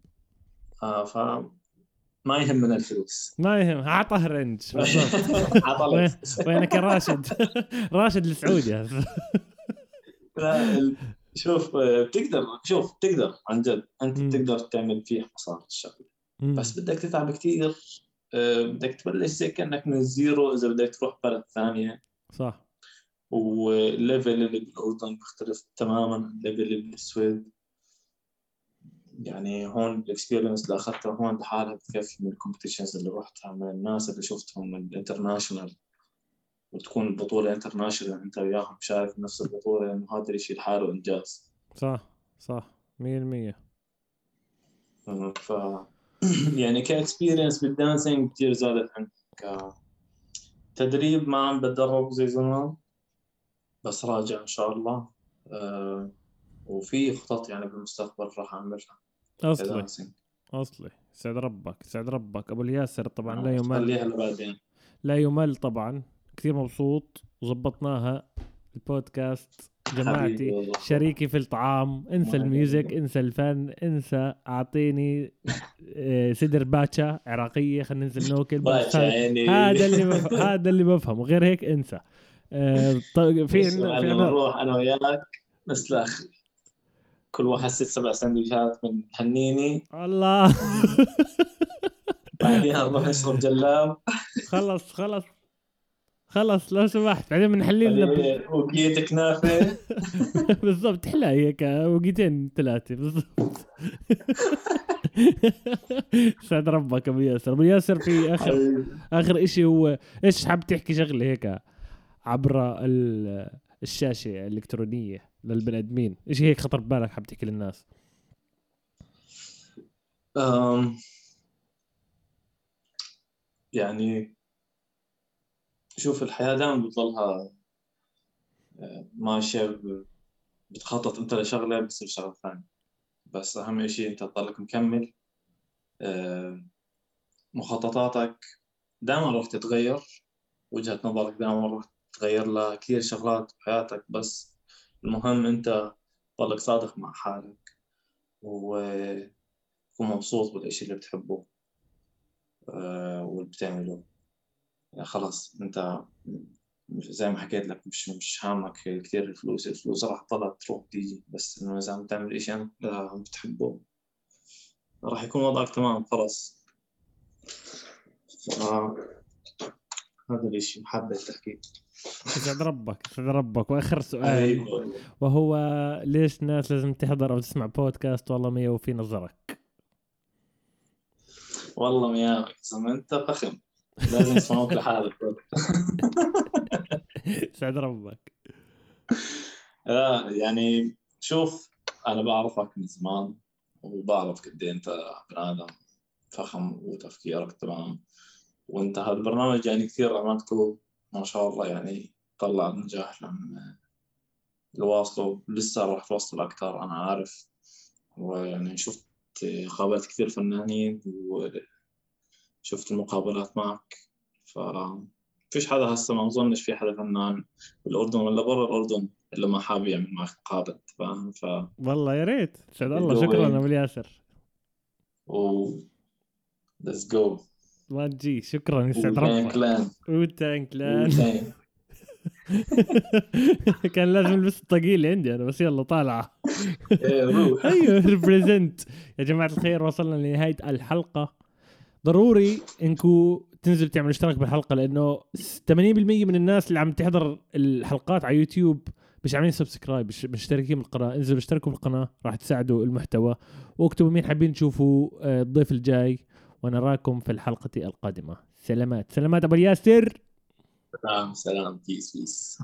آه ف ما يهمنا الفلوس. ما يهم أعطه رنج [laughs] عطلت وينك يا راشد؟ [laughs] راشد السعودي لا شوف آه، بتقدر شوف بتقدر. عن جد أنت مم. بتقدر تعمل فيها مصاري الشغله مم. بس بدك تتعب كثير آه، بدك تبلش زي كأنك من ال zero إذا بدك تروح بلد ثانية. صح. وال level اللي بالأردن بيختلف تماما عن ال level اللي بالسويد. يعني هون ال experience اللي اخذتها هون لحالها بتكفي من ال competitions اللي رحتها من الناس اللي شفتهم من ال international وتكون البطولة international أنت وياهم شايف نفس البطولة إنه هذا الشيء لحاله إنجاز. صح صح 100% ف [clears throat] يعني ك experience بال dancing كثير زادت عن تدريب ما عم بتدرب زي زمان. بس راجع إن شاء الله. أه وفي خطط يعني بالمستقبل راح أعملها. أصلي. أصلي. سعد ربك سعد ربك. أبو الياسر طبعا لا يمل. خليها لبعدين لا يمل طبعا. كثير مبسوط. وظبطناها البودكاست جماعتي. شريكي في الطعام. انسى الميوزك. انسى الفن انسى أعطيني آه، صدر باتشا عراقية. خلينا ننزل ناكل باشا هذا اللي. هذا اللي بفهمه. غير هيك انسى. آه، طيب في عندنا نروح أنا وياك نسلخ كل واحد ست سبع سندويشات من هنيني. الله. [laughs] بعدين نروح نشرب جلاب. خلص خلص. خلص لو سمحت. بعدين بنحلي لنا وقيت كنافة. [laughs] بالضبط حلا هيك وقيتين ثلاثة بالضبط. [laughs] سعد ربك أبو ياسر. أبو ياسر في اخر. آخر إشي هو إيش حاب تحكي شغلة هيك؟ عبر ال- الشاشة الإلكترونية للبني آدمين. إيش هيك خطر ببالك حاب تحكي للناس؟ أم، يعني شوف الحياة دائما بتضلها آه، ماشية ب- بتخطط أنت لشغلة بتصير شغلة ثانية. بس أهم شيء أنت تضلك مكمل آه، مخططاتك دائما راح تتغير وجهة نظرك دائما راح تتغير لها كثير شغلات بحياتك بس المهم أنت تضلك صادق مع حالك وتكون مبسوط بالإشي اللي بتحبه آه، واللي بتعمله. يعني خلاص أنت زي ما حكيت لك مش مش هامك كثير الفلوس الفلوس راح تضلها تروح تيجي بس إنه إذا عم تعمل إشي عم عم بتحبه راح يكون وضعك تمام خلاص ف... هذا الإشي حبيت تحكي يسعد ربك يسعد ربك. وآخر سؤال حبيبي وهو ليش الناس لازم تحضر أو تسمع بودكاست؟ والله ما يوفي نظرك. والله ميامك زلمة أنت فخم. لازم يسمعوك لحالك يسعد [laughs] ربك. لا يعني شوف أنا بعرفك من زمان وبعرف قد إيه أنت بني آدم فخم وتفكيرك تمام. وانت هذا البرنامج يعني كثير عملته ما شاء الله يعني طلع نجاح لما اللي واصله لسه راح توصل أكثر أنا عارف. ويعني شفت قابلت كثير فنانين وشفت المقابلات معك. ف فيش حدا هسه ما أظنش في حدا فنان بالأردن ولا برا الأردن إلا ما حابب يعمل معك مقابله فاهم؟ ف والله يا ريت. يسعد الله اللي شكرا إيه؟ أبو الياسر. و let's go ما تجي. شكرا يسعد ربك Wu-Tang Clan. [laughs] كان لازم ألبس الطقيل عندي أنا بس يلا طالعة. إيه، [laughs] أيوه represent يا جماعة الخير وصلنا لنهاية الحلقة. ضروري انكم تنزل تعمل اشتراك بالحلقة لأنه 80% من الناس اللي عم تحضر الحلقات على يوتيوب مش عاملين subscribe مش مشتركين بالقناة. انزلوا اشتركوا بالقناة راح تساعدوا المحتوى. واكتبوا مين حابين تشوفوا آه، الضيف الجاي. ونراكم في الحلقة القادمة. سلامات. سلامات أبو الياسر. سلام سلام. peace peace